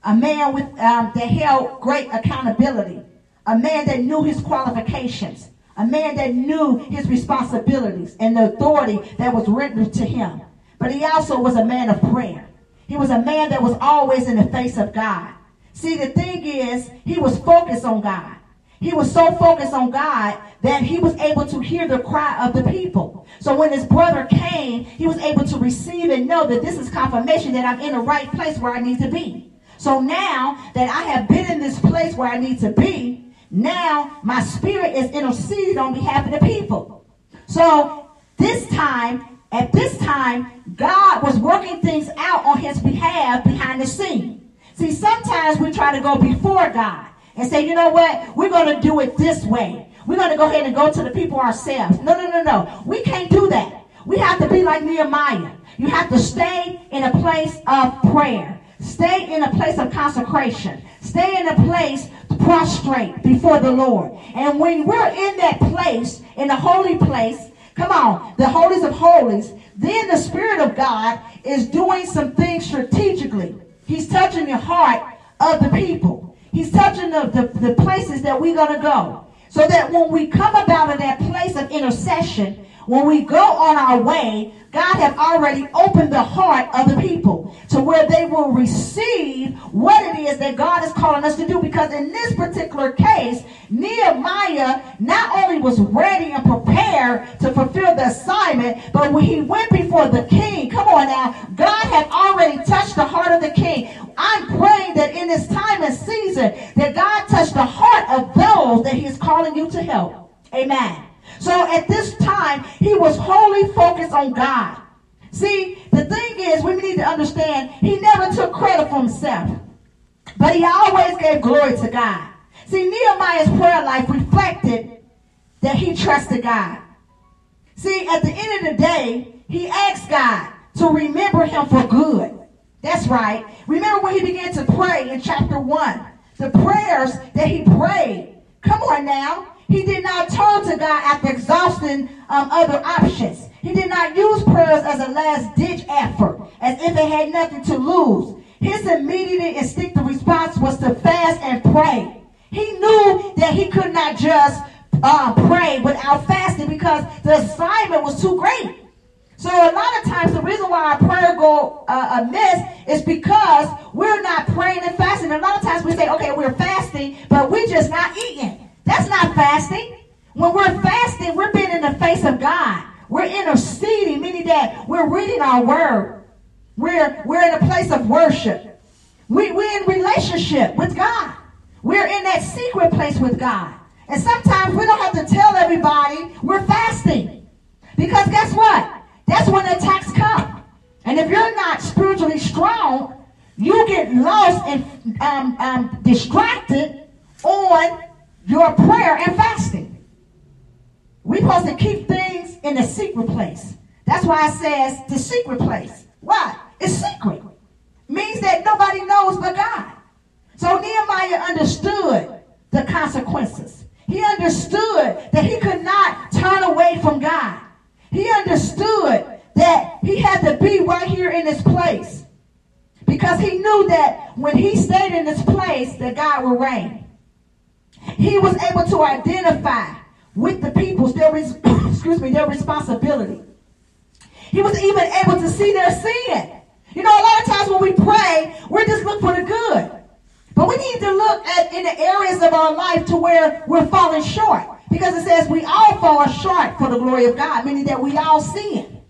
a man with um, that held great accountability, a man that knew his qualifications, a man that knew his responsibilities and the authority that was written to him. But he also was a man of prayer. He was a man that was always in the face of God. See, the thing is, he was focused on God. He was so focused on God that he was able to hear the cry of the people. So when his brother came, he was able to receive and know that this is confirmation that I'm in the right place where I need to be. So now that I have been in this place where I need to be, now my spirit is interceding on behalf of the people. So this time, at this time, God was working things out on his behalf behind the scene. See, sometimes we try to go before God and say, you know what, we're going to do it this way. We're going to go ahead and go to the people ourselves. No, no, no, no. We can't do that. We have to be like Nehemiah. You have to stay in a place of prayer. Stay in a place of consecration. Stay in a place prostrate before the Lord. And when we're in that place, in the holy place, come on, the holies of holies, then the Spirit of God is doing some things strategically. He's touching the heart of the people. He's touching the, the, the places that we're going to go. So that when we come about in that place of intercession, when we go on our way, God have already opened the heart of the people to where they will receive what it is that God is calling us to do. Because in this particular case, Nehemiah not only was ready and prepared to fulfill the assignment, but when he went before the king, come on now, God had already touched the heart of the king. I'm praying that in this time and season, that God touched the heart of those that he's calling you to help. Amen. So at this time, he was wholly focused on God. See, the thing is, we need to understand he never took credit for himself, but he always gave glory to God. See, Nehemiah's prayer life reflected that he trusted God. See, at the end of the day, he asked God to remember him for good. That's right. Remember when he began to pray in chapter 1. The prayers that he prayed. Come on now. He did not turn to God after exhausting um, other options. He did not use prayers as a last ditch effort, as if it had nothing to lose. His immediate instinctive response was to fast and pray. He knew that he could not just uh, pray without fasting because the assignment was too great. So a lot of times the reason why our prayer go uh, amiss is because we're not praying and fasting. A lot of times we say, okay, we're fasting, but we're just not eating. That's not fasting. When we're fasting, we're being in the face of God. We're interceding, meaning that we're reading our word. We're, we're in a place of worship. We, we're in relationship with God. We're in that secret place with God. And sometimes we don't have to tell everybody we're fasting. Because guess what? That's when the attacks come. And if you're not spiritually strong, you get lost and um, um, distracted on your prayer and fasting. We're supposed to keep things in the secret place. That's why it says the secret place. Why? It's secret. Means that nobody knows but God. So Nehemiah understood the consequences. He understood that he could not turn away from God. He understood that he had to be right here in this place. Because he knew that when he stayed in this place, that God would reign. He was able to identify with the people's their excuse me their responsibility. He was even able to see their sin. You know, a lot of times when we pray, we're just looking for the good. But we need to look at in the areas of our life to where we're falling short. Because it says we all fall short for the glory of God, meaning that we all sin.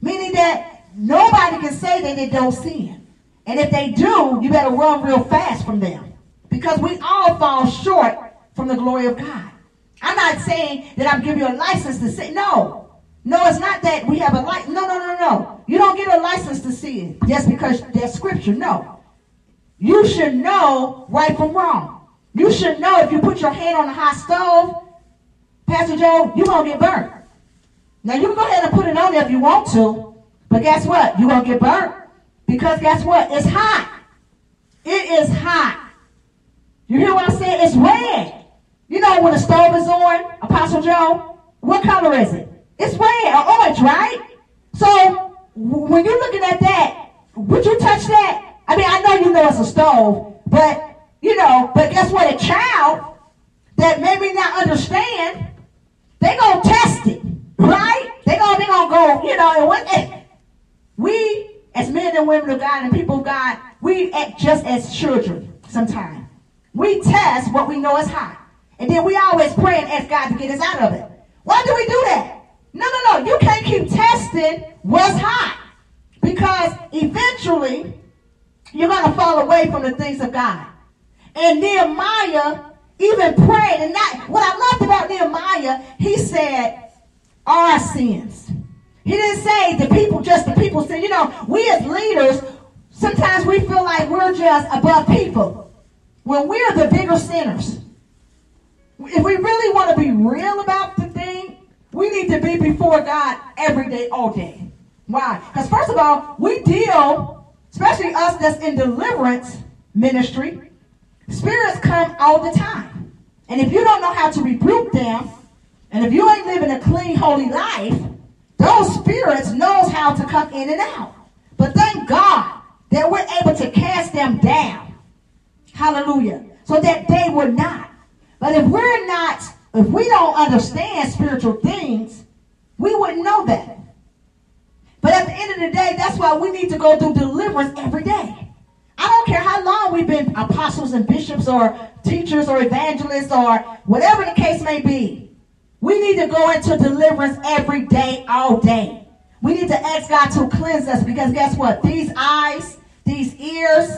Meaning that nobody can say that they don't sin. And if they do, you better run real fast from them. Because we all fall short from the glory of God. I'm not saying that I'm giving you a license to sin. No. No, it's not that we have a license. No, no, no, no. You don't get a license to sin just because there's scripture. No. You should know right from wrong. You should know if you put your hand on the hot stove, Pastor Joe, you're going to get burnt. Now, you can go ahead and put it on there if you want to, but guess what? You're going to get burnt. Because guess what? It's hot. It is hot. You hear what I'm saying? It's red. You know when the stove is on, Apostle Joe, what color is it? It's red or orange, right? So when you're looking at that, would you touch that? I mean, I know you know it's a stove, but you know, but guess what? A child that maybe not understand, they gonna test it, right? They gonna they gonna go, you know, and what? We as men and women of God and people of God, we act just as children sometimes. We test what we know is hot. And then we always pray and ask God to get us out of it. Why do we do that? No, no, no. You can't keep testing what's hot. Because eventually you're going to fall away from the things of God. And Nehemiah even prayed. And not, what I loved about Nehemiah, he said, our sins. He didn't say the people, just the people sin. You know, we as leaders, sometimes we feel like we're just above people. When we're the bigger sinners. If we really want to be real about the thing, we need to be before God every day, all day. Why? Because first of all, we deal, especially us that's in deliverance ministry, spirits come all the time. And if you don't know how to rebuke them, and if you ain't living a clean, holy life, those spirits knows how to come in and out. But thank God that we're able to cast them down. Hallelujah. So that they would not. But if we're not, if we don't understand spiritual things, we wouldn't know that. But at the end of the day, that's why we need to go through deliverance every day. I don't care how long we've been apostles and bishops or teachers or evangelists or whatever the case may be. We need to go into deliverance every day, all day. We need to ask God to cleanse us because guess what? These eyes, these ears,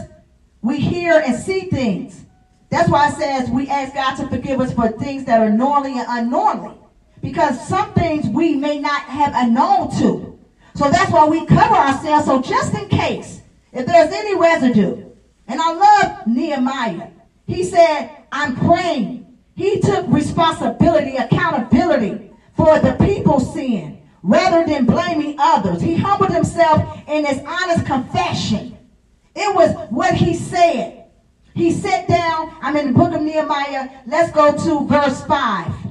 we hear and see things. That's why it says we ask God to forgive us for things that are normally and unknowingly. Because some things we may not have known to. So that's why we cover ourselves. So just in case, if there's any residue, and I love Nehemiah. He said, I'm praying. He took responsibility, accountability for the people's sin rather than blaming others. He humbled himself in his honest confession. It was what he said. He sat down, I'm in the book of Nehemiah. Let's go to verse 5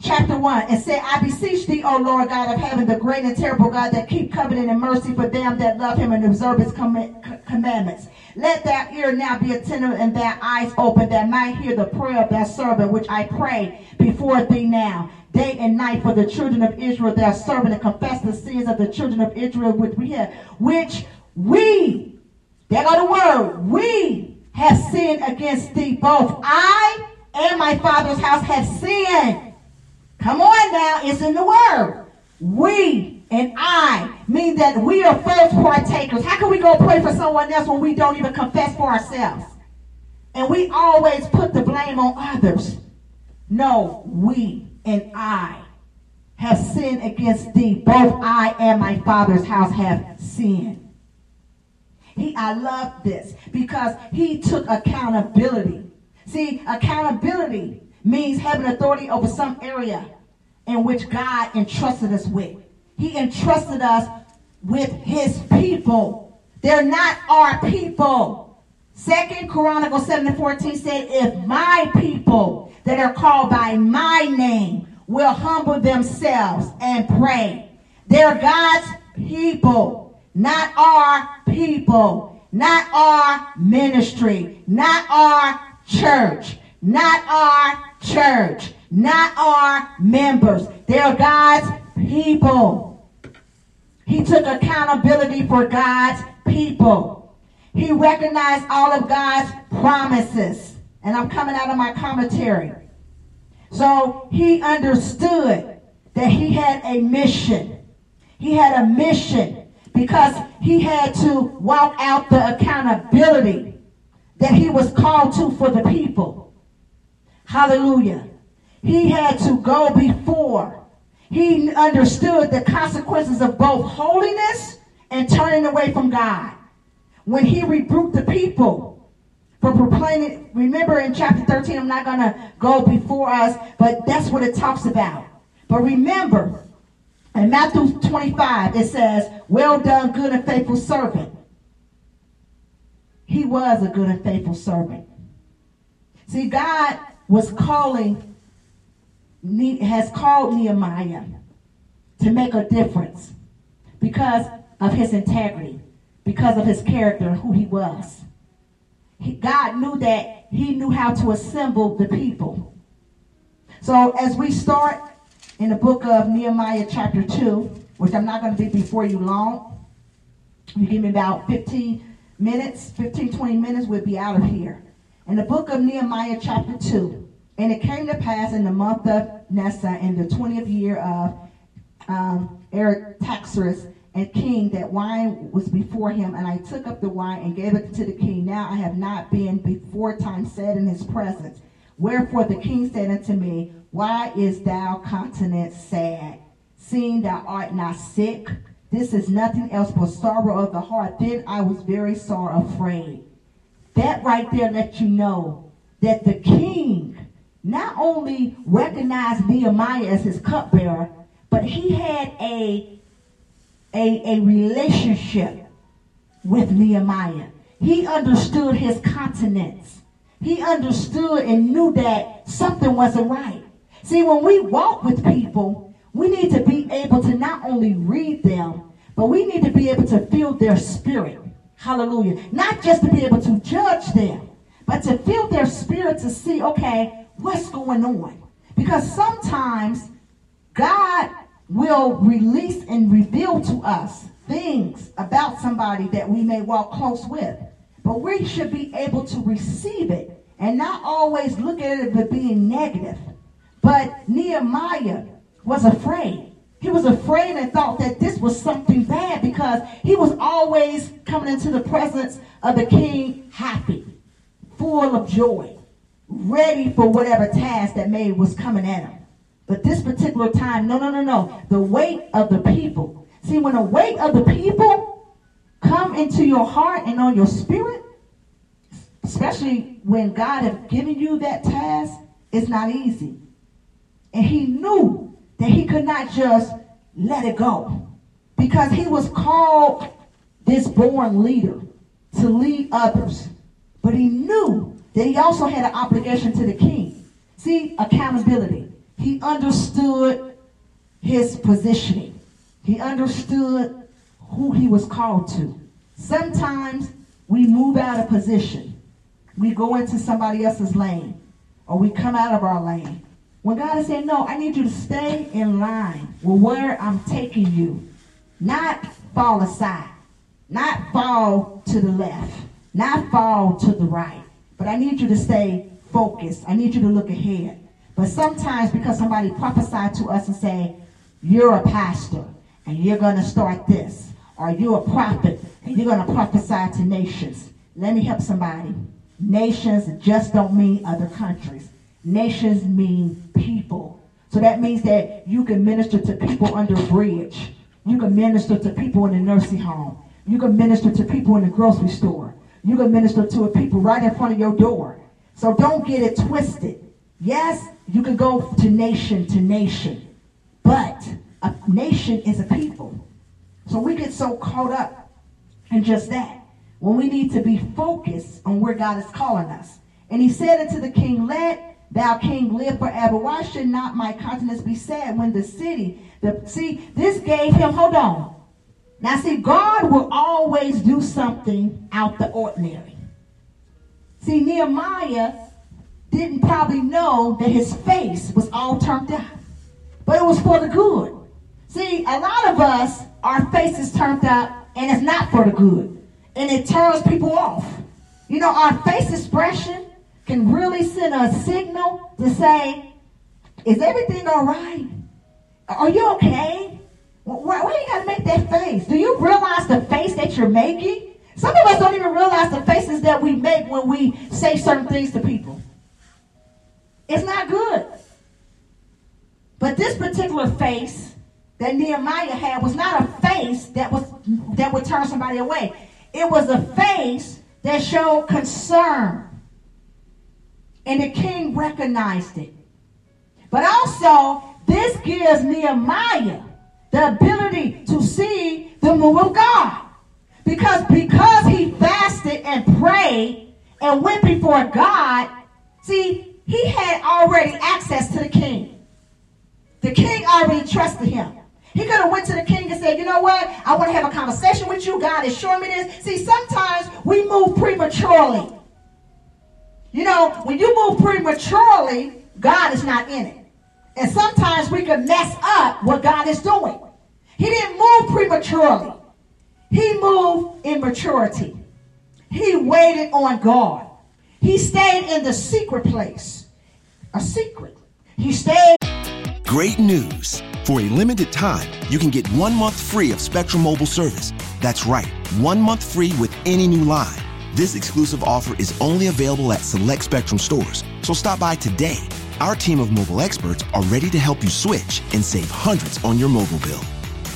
chapter 1 and said, I beseech thee, O Lord God of heaven, the great and terrible God that keep covenant and mercy for them that love him and observe his comm- commandments. Let thy ear now be attentive and thy eyes open that might hear the prayer of thy servant, which I pray before thee now, day and night for the children of Israel, their servant, and confess the sins of the children of Israel which we have, which we, there go the word, we have sinned against thee both. I and my father's house have sinned. Come on now, it's in the word. We and I mean that we are first partakers. How can we go pray for someone else when we don't even confess for ourselves? And we always put the blame on others. No, we and I have sinned against thee. Both I and my father's house have sinned. He, I love this because he took accountability. See, accountability means having authority over some area in which God entrusted us with. He entrusted us with his people. They're not our people. Second Chronicles 7 and 14 said, if my people that are called by my name will humble themselves and pray. They're God's people, not our people, not our ministry, not our church, not our church, not our members. They're God's people. He took accountability for God's people. He recognized all of God's promises. And I'm coming out of my commentary. So he understood that he had a mission. He had a mission because he had to walk out the accountability that he was called to for the people. Hallelujah. He had to go before. He understood the consequences of both holiness and turning away from God. When he rebuked the people for proclaiming, remember in chapter 13, I'm not going to go before us, but that's what it talks about. But remember, in Matthew 25, it says, Well done, good and faithful servant. He was a good and faithful servant. See, God was calling, has called Nehemiah to make a difference because of his integrity, because of his character and who he was. He, God knew that he knew how to assemble the people. So as we start in the book of Nehemiah chapter 2, which I'm not going to be before you long, you give me about 15 minutes, 15, 20 minutes, we'll be out of here. In the book of Nehemiah chapter 2, and it came to pass in the month of Nisan in the 20th year of um, Artaxerxes and king that wine was before him, and I took up the wine and gave it to the king. Now I have not been before time said in his presence. Wherefore the king said unto me, Why is thou countenance sad, seeing thou art not sick? This is nothing else but sorrow of the heart. Then I was very sore afraid. That right there let you know that the king not only recognized Nehemiah as his cupbearer, but he had a a, a relationship with Nehemiah. He understood his continence. He understood and knew that something wasn't right. See, when we walk with people, we need to be able to not only read them, but we need to be able to feel their spirit. Hallelujah. Not just to be able to judge them, but to feel their spirit to see, okay, what's going on. Because sometimes God will release and reveal to us things about somebody that we may walk close with. But we should be able to receive it and not always look at it as being negative. But Nehemiah was afraid. He was afraid and thought that this was something bad because he was always coming into the presence of the king happy, full of joy, ready for whatever task that may was coming at him. But this particular time, no, no, no, no. The weight of the people, See, when the weight of the people come into your heart and on your spirit, especially when God has given you that task, it's not easy. And he knew that he could not just let it go because he was called this born leader to lead others. But he knew that he also had an obligation to the king. See, accountability. He understood his positioning. He understood who he was called to. Sometimes we move out of position. We go into somebody else's lane or we come out of our lane. When God is saying, no, I need you to stay in line with where I'm taking you. Not fall aside. Not fall to the left. Not fall to the right. But I need you to stay focused. I need you to look ahead. But sometimes because somebody prophesied to us and say, you're a pastor and you're going to start this. Or you're a prophet and you're going to prophesy to nations. Let me help somebody. Nations just don't mean other countries. Nations mean people. So that means that you can minister to people under bridge. You can minister to people in a nursing home. You can minister to people in the grocery store. You can minister to people right in front of your door. So don't get it twisted. Yes, you can go to nation to nation, but a nation is a people. So we get so caught up in just that when we need to be focused on where God is calling us. And he said unto the king, Let thou king live forever. Why should not my countenance be sad when the city, the see, this gave him, hold on. Now see, God will always do something out the ordinary. See, Nehemiah didn't probably know that his face was all turned out. But it was for the good. See, a lot of us, our face is turned out and it's not for the good. And it turns people off. You know, our face expression can really send a signal to say, is everything all right? Are you okay? Why, why you gotta make that face? Do you realize the face that you're making? Some of us don't even realize the faces that we make when we say certain things to people. It's not good. But this particular face that Nehemiah had was not a face that was that would turn somebody away. It was a face that showed concern. And the king recognized it. But also, this gives Nehemiah the ability to see the move of God. Because because he fasted and prayed and went before God, see, he had already access to the king. The king already trusted him. He could have went to the king and said, you know what? I want to have a conversation with you. God is showing me this. See, sometimes we move prematurely. You know, when you move prematurely, God is not in it. And sometimes we can mess up what God is doing. He didn't move prematurely. He moved in maturity. He waited on God. He stayed in the secret place. A secret. He stayed. Great news. For a limited time, you can get one month free of Spectrum Mobile service. That's right, one month free with any new line. This exclusive offer is only available at select Spectrum stores, so stop by today. Our team of mobile experts are ready to help you switch and save hundreds on your mobile bill.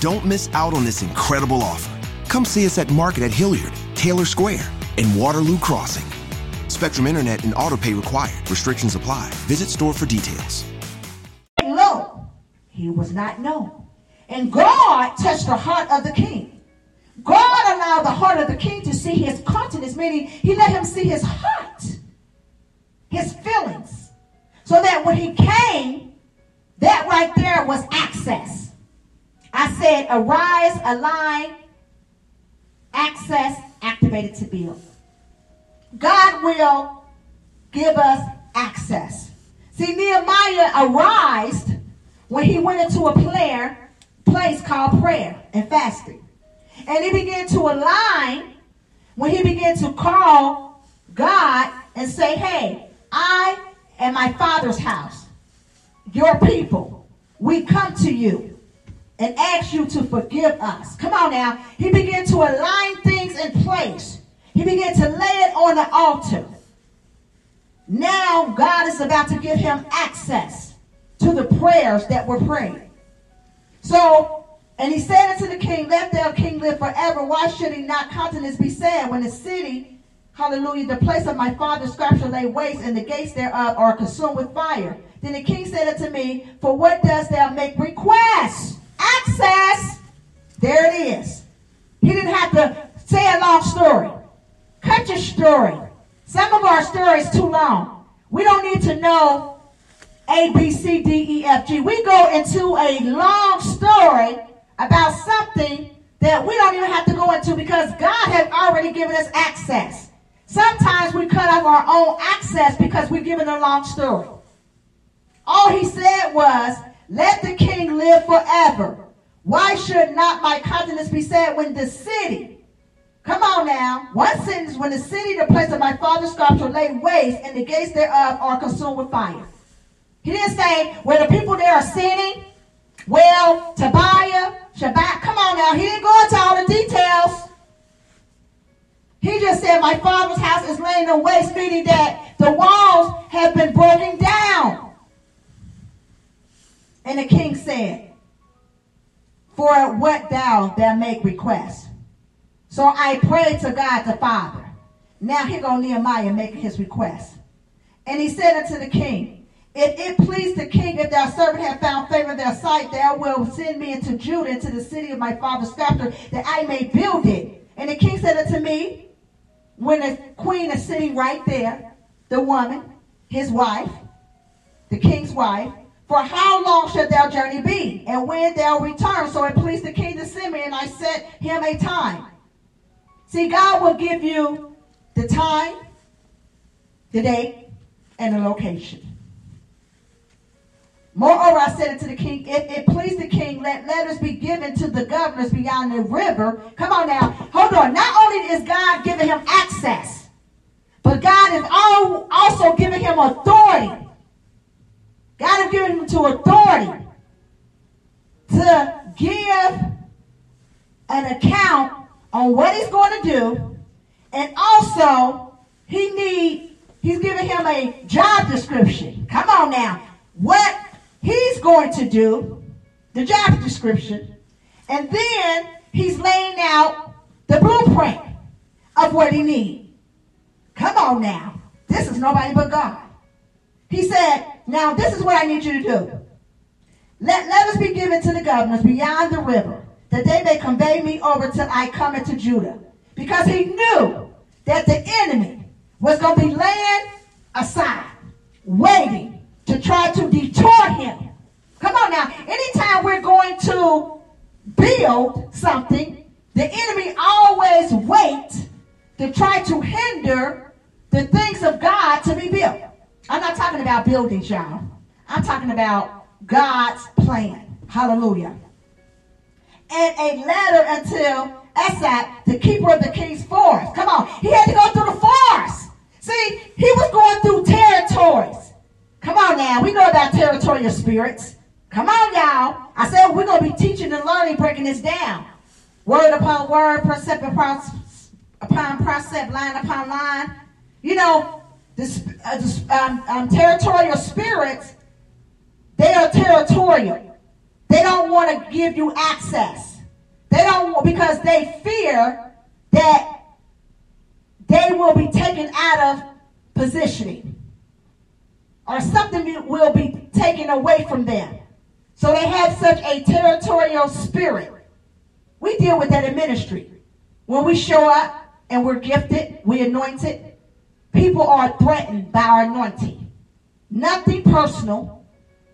Don't miss out on this incredible offer. Come see us at Market at Hilliard, Taylor Square, and Waterloo Crossing. Spectrum Internet and autopay required. Restrictions apply. Visit store for details. low. He was not known. And God touched the heart of the king. God allowed the heart of the king to see his countenance, meaning he let him see his heart, his feelings. So that when he came, that right there was access. I said, arise, align, access, activated to build. God will give us access. See, Nehemiah arised when he went into a prayer, place called prayer and fasting. And he began to align when he began to call God and say, Hey, I and my father's house, your people, we come to you and ask you to forgive us. Come on now. He began to align things in place. He began to lay it on the altar. Now God is about to give him access to the prayers that were prayed. So And he said unto the king, Let their king live forever. Why should he not countenance be sad when the city, hallelujah, the place of my father's scripture lay waste, and the gates thereof are consumed with fire? Then the king said unto me, For what dost thou make request? Access. There it is. He didn't have to say a long story. Cut your story. Some of our stories too long. We don't need to know A, B, C, D, E, F, G. We go into a long story about something that we don't even have to go into because God has already given us access. Sometimes we cut off our own access because we're given a long story. All he said was, Let the king live forever. Why should not my countenance be sad when the city, come on now, one sentence, when the city, the place of my father's sculpture, lay waste, and the gates thereof are consumed with fire? He didn't say where the people there are sinning. Well, Tobiah, Shabbat, come on now. He didn't go into all the details. He just said, My father's house is laying in waste, meaning that the walls have been broken down. And the king said, For what thou thou make request. So I prayed to God the Father. Now here go Nehemiah making his request. And he said unto the king, If it please the king, if thy servant have found favor in their sight, thou wilt send me into Judah, into the city of my father's scepter, that I may build it. And the king said unto me, when the queen is sitting right there, the woman, his wife, the king's wife, for how long shall thou journey be? And when thou return? So it pleased the king to send me, and I set him a time. See, God will give you the time, the date, and the location. Moreover, I said unto the king, if it please the king, let letters be given to the governors beyond the river. Come on now. Hold on. Not only is God giving him access, but God is also giving him authority. God is giving him to authority to give an account on what he's going to do. And also, he need he's giving him a job description. Come on now. What he's going to do, the job description, and then he's laying out the blueprint of what he needs. Come on now. This is nobody but God. He said, Now this is what I need you to do. Let letters be given to the governors beyond the river, that they may convey me over till I come into Judah. Because he knew that the enemy was going to be laying aside, waiting to try to detour him. Come on now. Anytime we're going to build something, the enemy always waits to try to hinder the things of God to be built. I'm not talking about buildings, y'all. I'm talking about God's plan. Hallelujah. And a letter until Asaph, the keeper of the king's forest. Come on. He had to go through the forest. See, he was going through territories. Come on now. We know about territorial spirits. Come on, y'all. I said we're going to be teaching and learning, breaking this down. Word upon word, precept upon, precept, line upon line. You know, this, uh, this, um, um, territorial spirits, they are territorial. They don't want to give you access. They don't want because they fear that they will be taken out of positioning or something will be taken away from them. So they have such a territorial spirit. We deal with that in ministry. When we show up and we're gifted, we anointed, people are threatened by our anointing. Nothing personal.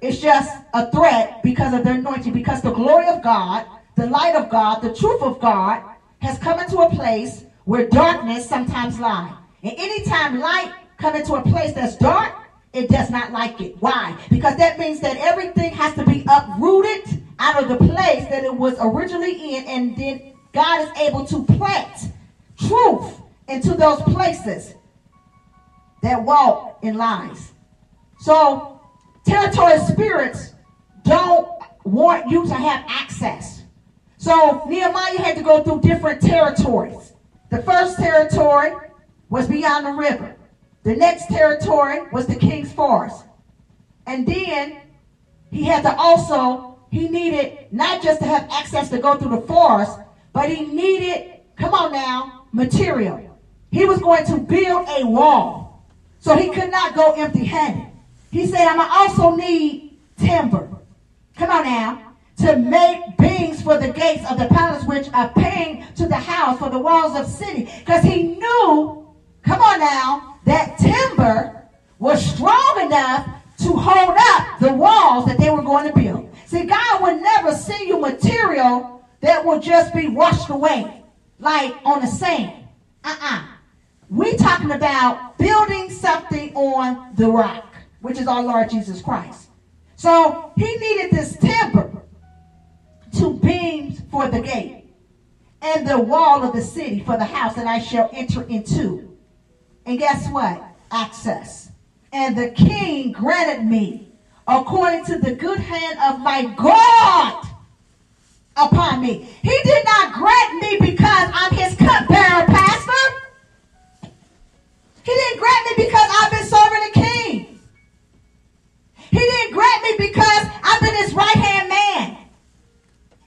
It's just a threat because of their anointing, because the glory of God, the light of God, the truth of God has come into a place where darkness sometimes lies. And anytime light come into a place that's dark, it does not like it. Why? Because that means that everything has to be uprooted out of the place that it was originally in, and then God is able to plant truth into those places that walk in lies. So, territorial spirits don't want you to have access. So, Nehemiah had to go through different territories. The first territory was beyond the river. The next territory was the king's forest. And then he had to also he needed not just to have access to go through the forest, but he needed, come on now, material. He was going to build a wall. So he could not go empty handed. He said, I'm going to also need timber. Come on now. To make beams for the gates of the palace, which are paying to the house for the walls of the city. Because he knew, come on now, that timber was strong enough to hold up the walls that they were going to build. See, God would never send you material that will just be washed away, like on the sand. Uh-uh. We talking about building something on the rock, which is our Lord Jesus Christ. So he needed this timber two beams for the gate, and the wall of the city for the house that I shall enter into. And guess what? Access. And the king granted me according to the good hand of my God upon me. He did not grant me because I'm his cupbearer, pastor. He didn't grant me because I've been serving the king. He didn't grant me because I've been his right hand man.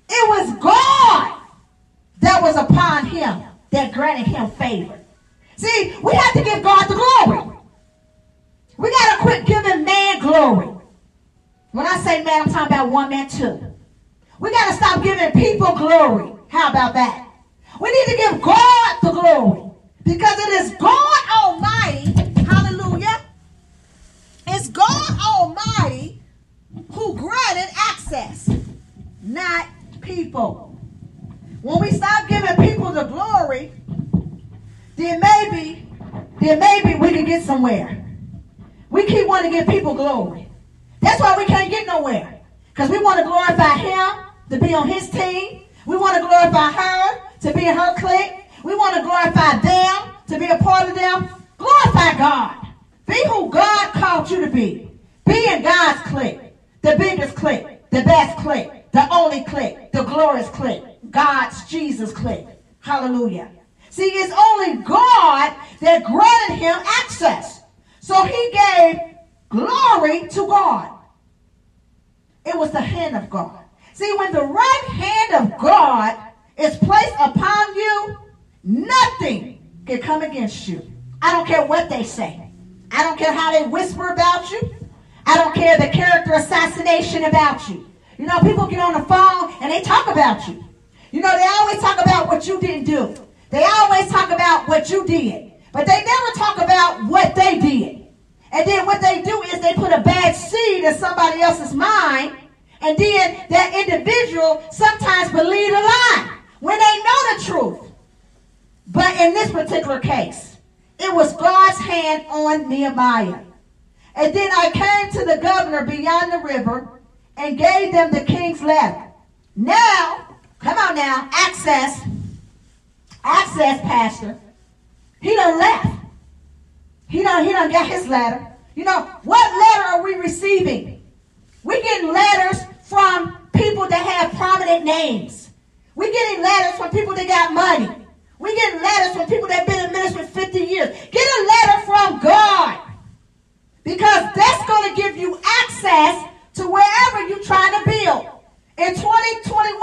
It was God that was upon him that granted him favor. See, we have to give God the glory. We got to quit giving man glory. When I say man, I'm talking about one man too. We got to stop giving people glory. How about that? We need to give God the glory because it is God Almighty, hallelujah. It's God Almighty who granted access, not people. When we stop giving people the glory, then maybe, then maybe we can get somewhere. We keep wanting to give people glory. That's why we can't get nowhere. Because we want to glorify him to be on his team. We want to glorify her to be in her clique. We want to glorify them to be a part of them. Glorify God. Be who God called you to be. Be in God's clique. The biggest clique. The best clique. The only clique. The glorious clique. God's Jesus clique. Hallelujah. See, it's only God that granted him access. So he gave glory to God. It was the hand of God. See, when the right hand of God is placed upon you, nothing can come against you. I don't care what they say. I don't care how they whisper about you. I don't care the character assassination about you. You know, people get on the phone and they talk about you. You know, they always talk about what you didn't do. They always talk about what you did. But they never talk about what they did. And then what they do is they put a bad seed in somebody else's mind. And then that individual sometimes believe a lie when they know the truth. But in this particular case, it was God's hand on Nehemiah. And then I came to the governor beyond the river and gave them the king's letter. Now, come on now, access, access, pastor. He done left. He done, he done got his letter. You know, what letter are we receiving? We're getting letters from people that have prominent names. We're getting letters from people that got money. We're getting letters from people that have been in ministry 50 years. Get a letter from God. Because that's going to give you access to wherever you're trying to build. In 2021,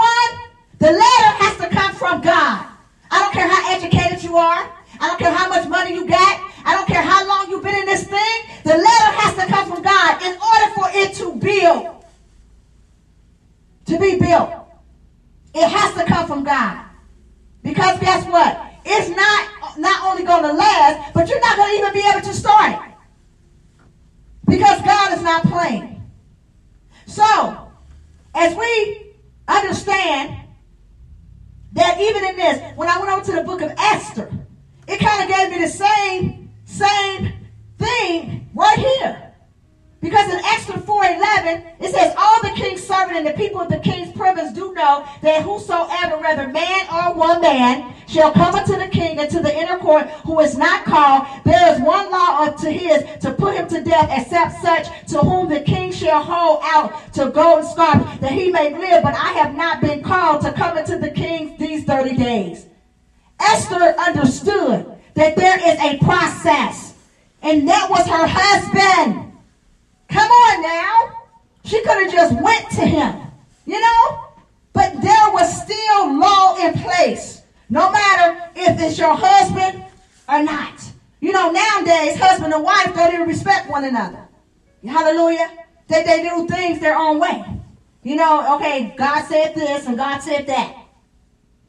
the letter has to come from God. I don't care how educated you are. I don't care how much money you got. I don't care how long you've been in this thing. The letter has to come from God in order for it to build. To be built. It has to come from God. Because guess what? It's not not only going to last, but you're not going to even be able to start it. Because God is not playing. So, as we understand that even in this, when I went over to the book of Esther, it kind of gave me the same, same thing right here. Because in Esther 4.11, it says, All the king's servant and the people of the king's province do know that whosoever, whether man or woman, shall come unto the king and to the inner court who is not called, there is one law unto his to put him to death, except such to whom the king shall hold out to golden scarf, that he may live. But I have not been called to come into the king these 30 days. Esther understood that there is a process, and that was her husband. Come on now. She could have just went to him. You know? But there was still law in place, no matter if it's your husband or not. You know, nowadays, husband and wife don't even respect one another. Hallelujah. They, they do things their own way. You know, okay, God said this and God said that.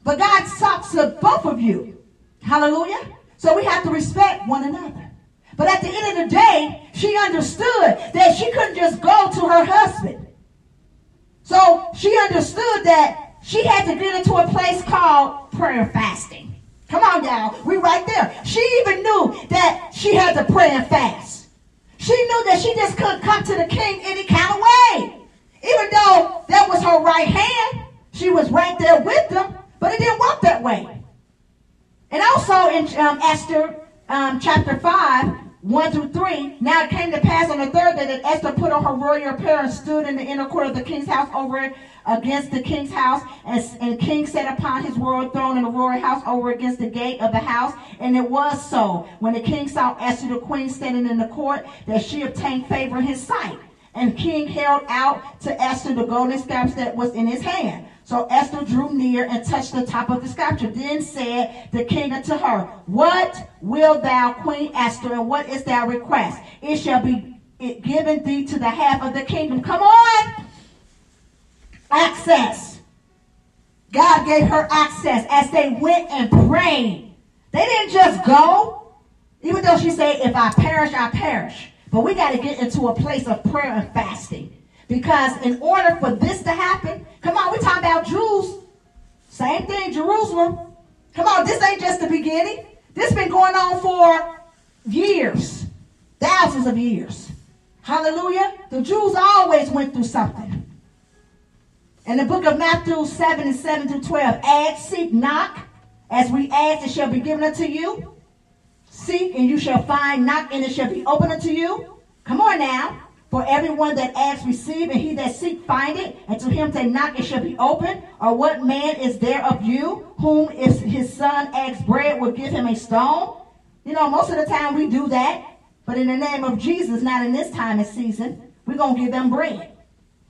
But God talks to both of you. Hallelujah. So we have to respect one another. But at the end of the day, she understood that she couldn't just go to her husband. So she understood that she had to get into a place called prayer fasting. Come on, y'all. We right there. She even knew that she had to pray and fast. She knew that she just couldn't come to the king any kind of way. Even though that was her right hand, she was right there with them, but it didn't work that way. And also in um, Esther um, chapter 5, 1 through 3, now it came to pass on the third day that Esther put on her royal apparel and stood in the inner court of the king's house over against the king's house. And, and the king sat upon his royal throne in the royal house over against the gate of the house. And it was so, when the king saw Esther the queen standing in the court, that she obtained favor in his sight. And the king held out to Esther the golden scabbard that was in his hand. So Esther drew near and touched the top of the scapular. Then said the king unto her, What will thou, Queen Esther, and what is thy request? It shall be given thee to the half of the kingdom. Come on. Access. God gave her access as they went and prayed. They didn't just go, even though she said, If I perish, I perish. But we got to get into a place of prayer and fasting. Because in order for this to happen, come on, we're talking about Jews. Same thing, Jerusalem. Come on, this ain't just the beginning. This been going on for years, thousands of years. Hallelujah. The Jews always went through something. In the book of Matthew 7 and 7 through 12, ask, seek, knock. As we ask, it shall be given unto you. Seek, and you shall find. Knock, and it shall be open unto you. Come on now. For everyone that asks, receive, and he that seek, find it. And to him that knock, it shall be open. Or what man is there of you, whom if his son asks bread, will give him a stone? You know, most of the time we do that. But in the name of Jesus, not in this time and season, we're going to give them bread.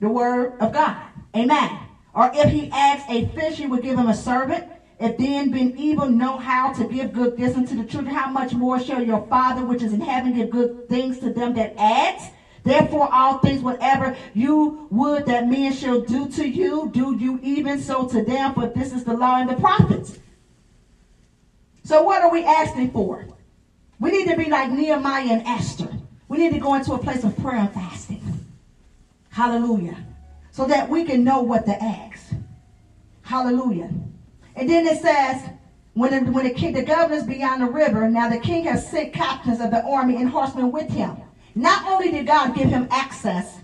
The word of God. Amen. Or if he asks a fish, he would give him a servant. If then being evil know how to give good gifts unto the children, how much more shall your Father which is in heaven give good things to them that ask? Therefore, all things, whatever you would that men shall do to you, do you even so to them, for this is the law and the prophets. So, what are we asking for? We need to be like Nehemiah and Esther. We need to go into a place of prayer and fasting. Hallelujah. So that we can know what to ask. Hallelujah. And then it says, when the, when the king, the governors beyond the river, now the king has sent captains of the army and horsemen with him. Not only did God give him access,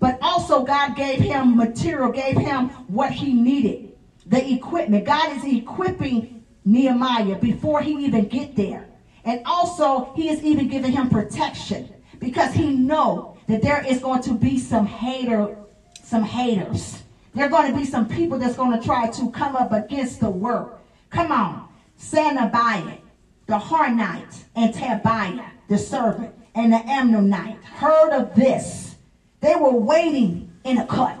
but also God gave him material, gave him what he needed, the equipment. God is equipping Nehemiah before he even get there. And also he is even giving him protection because he know that there is going to be some hater, some haters. There are going to be some people that's going to try to come up against the work. Come on. Sanabiah, the Harnite, and Tobiah, the servant, and the Ammonite heard of this. They were waiting in a cut,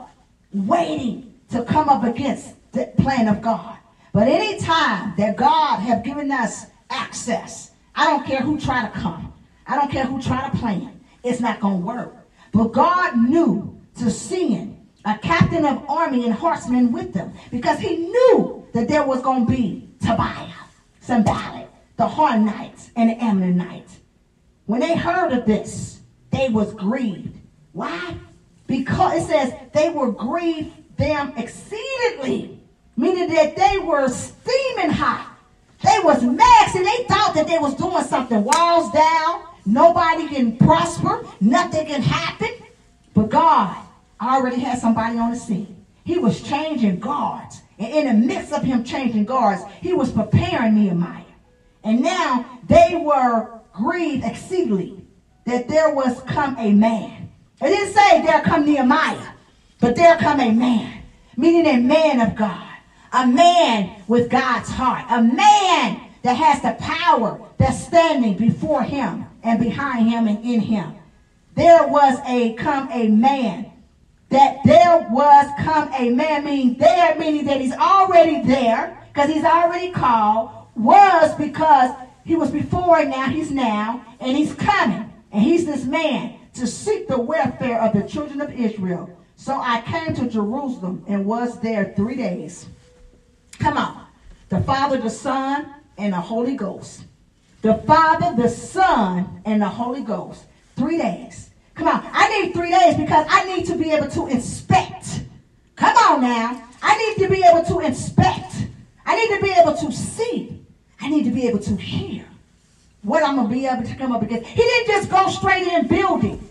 waiting to come up against the plan of God. But any time that God have given us access, I don't care who try to come. I don't care who try to plan. It's not going to work. But God knew to send a captain of army and horsemen with them because he knew that there was going to be Tobiah, Sanballat, the Hornites, and the Ammonites. When they heard of this, they was grieved. Why? Because it says they were grieved them exceedingly, meaning that they were steaming hot. They was mad, and they thought that they was doing something. Walls down, nobody can prosper, nothing can happen. But God already had somebody on the scene. He was changing guards. And in the midst of him changing guards, he was preparing Nehemiah. And now they were grieved exceedingly that there was come a man. It didn't say there come Nehemiah, but there come a man, meaning a man of God, a man with God's heart, a man that has the power that's standing before him and behind him and in him. There was a come a man that there was come a man, meaning there, meaning that he's already there, because he's already called, was because he was before and now he's now, and he's coming. And he's this man to seek the welfare of the children of Israel. So I came to Jerusalem and was there three days. Come on. The Father, the Son, and the Holy Ghost. The Father, the Son, and the Holy Ghost. Three days. Come on. I need three days because I need to be able to inspect. Come on now. I need to be able to inspect. I need to be able to see. I need to be able to hear what I'm going to be able to come up against. He didn't just go straight in building.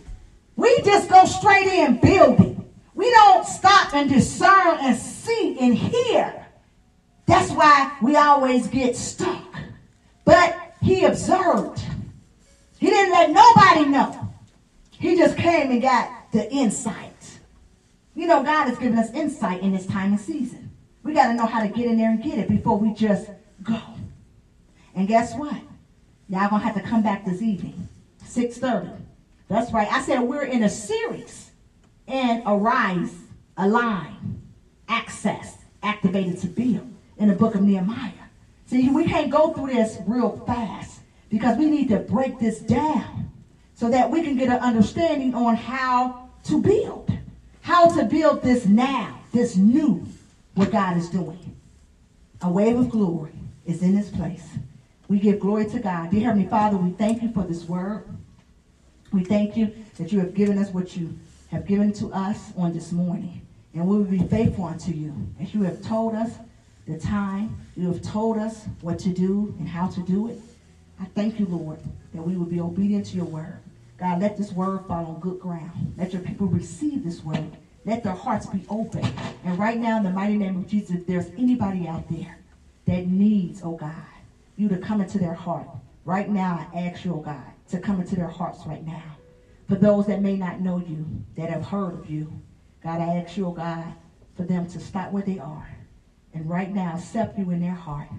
We just go straight in building. We don't stop and discern and see and hear. That's why we always get stuck. But he observed. He didn't let nobody know. He just came and got the insight. You know, God has given us insight in this time and season. We got to know how to get in there and get it before we just go. And guess what? Y'all gonna have to come back this evening, 6:30. That's right. I said we're in a series. And arise, align, access, activated to build in the book of Nehemiah. See, we can't go through this real fast because we need to break this down so that we can get an understanding on how to build. How to build this now, this new, what God is doing. A wave of glory is in this place. We give glory to God. Dear Heavenly Father, we thank you for this word. We thank you that you have given us what you have given to us on this morning. And we will be faithful unto you. As you have told us the time, you have told us what to do and how to do it. I thank you, Lord, that we will be obedient to your word. God, let this word fall on good ground. Let your people receive this word. Let their hearts be open. And right now, in the mighty name of Jesus, if there's anybody out there that needs, oh God, you to come into their heart. Right now, I ask you, oh God, to come into their hearts right now. For those that may not know you, that have heard of you, God, I ask you, oh God, for them to stop where they are. And right now, accept you in their heart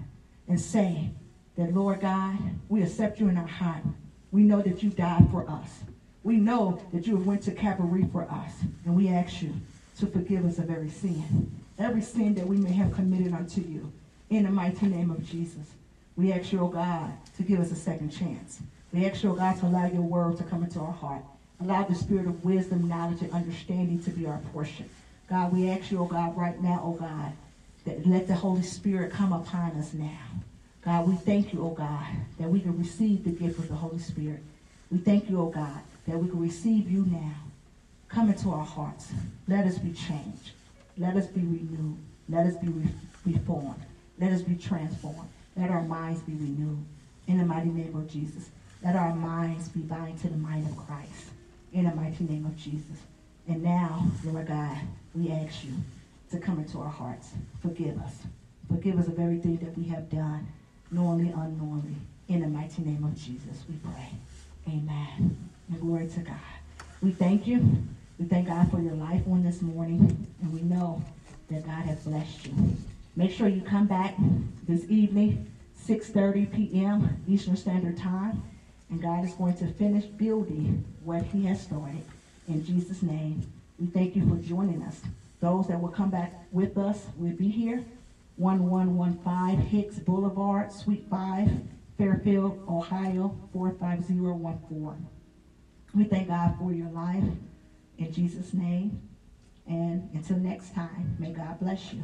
and say that, Lord God, we accept you in our heart. We know that you died for us. We know that you have went to Calvary for us. And we ask you to forgive us of every sin. Every sin that we may have committed unto you. In the mighty name of Jesus. We ask you, oh God, to give us a second chance. We ask you, oh God, to allow your word to come into our heart. Allow the spirit of wisdom, knowledge, and understanding to be our portion. God, we ask you, oh God, right now, oh God, that let the Holy Spirit come upon us now. God, we thank you, oh God, that we can receive the gift of the Holy Spirit. We thank you, oh God, that we can receive you now. Come into our hearts. Let us be changed. Let us be renewed. Let us be re- reformed. Let us be transformed. Let our minds be renewed. In the mighty name of Jesus. Let our minds be bound to the mind of Christ. In the mighty name of Jesus. And now, Lord God, we ask you to come into our hearts. Forgive us. Forgive us of everything that we have done, knowingly, unknowingly. In the mighty name of Jesus, we pray. Amen. And glory to God. We thank you. We thank God for your life on this morning. And we know that God has blessed you. Make sure you come back this evening, 6.30 p.m. Eastern Standard Time. And God is going to finish building what he has started. In Jesus' name, we thank you for joining us. Those that will come back with us will be here. 1115 Hicks Boulevard, Suite 5, Fairfield, Ohio, 45014. We thank God for your life in Jesus' name. And until next time, may God bless you.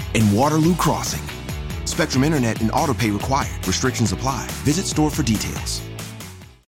and Waterloo Crossing. Spectrum Internet and autopay required. Restrictions apply. Visit store for details.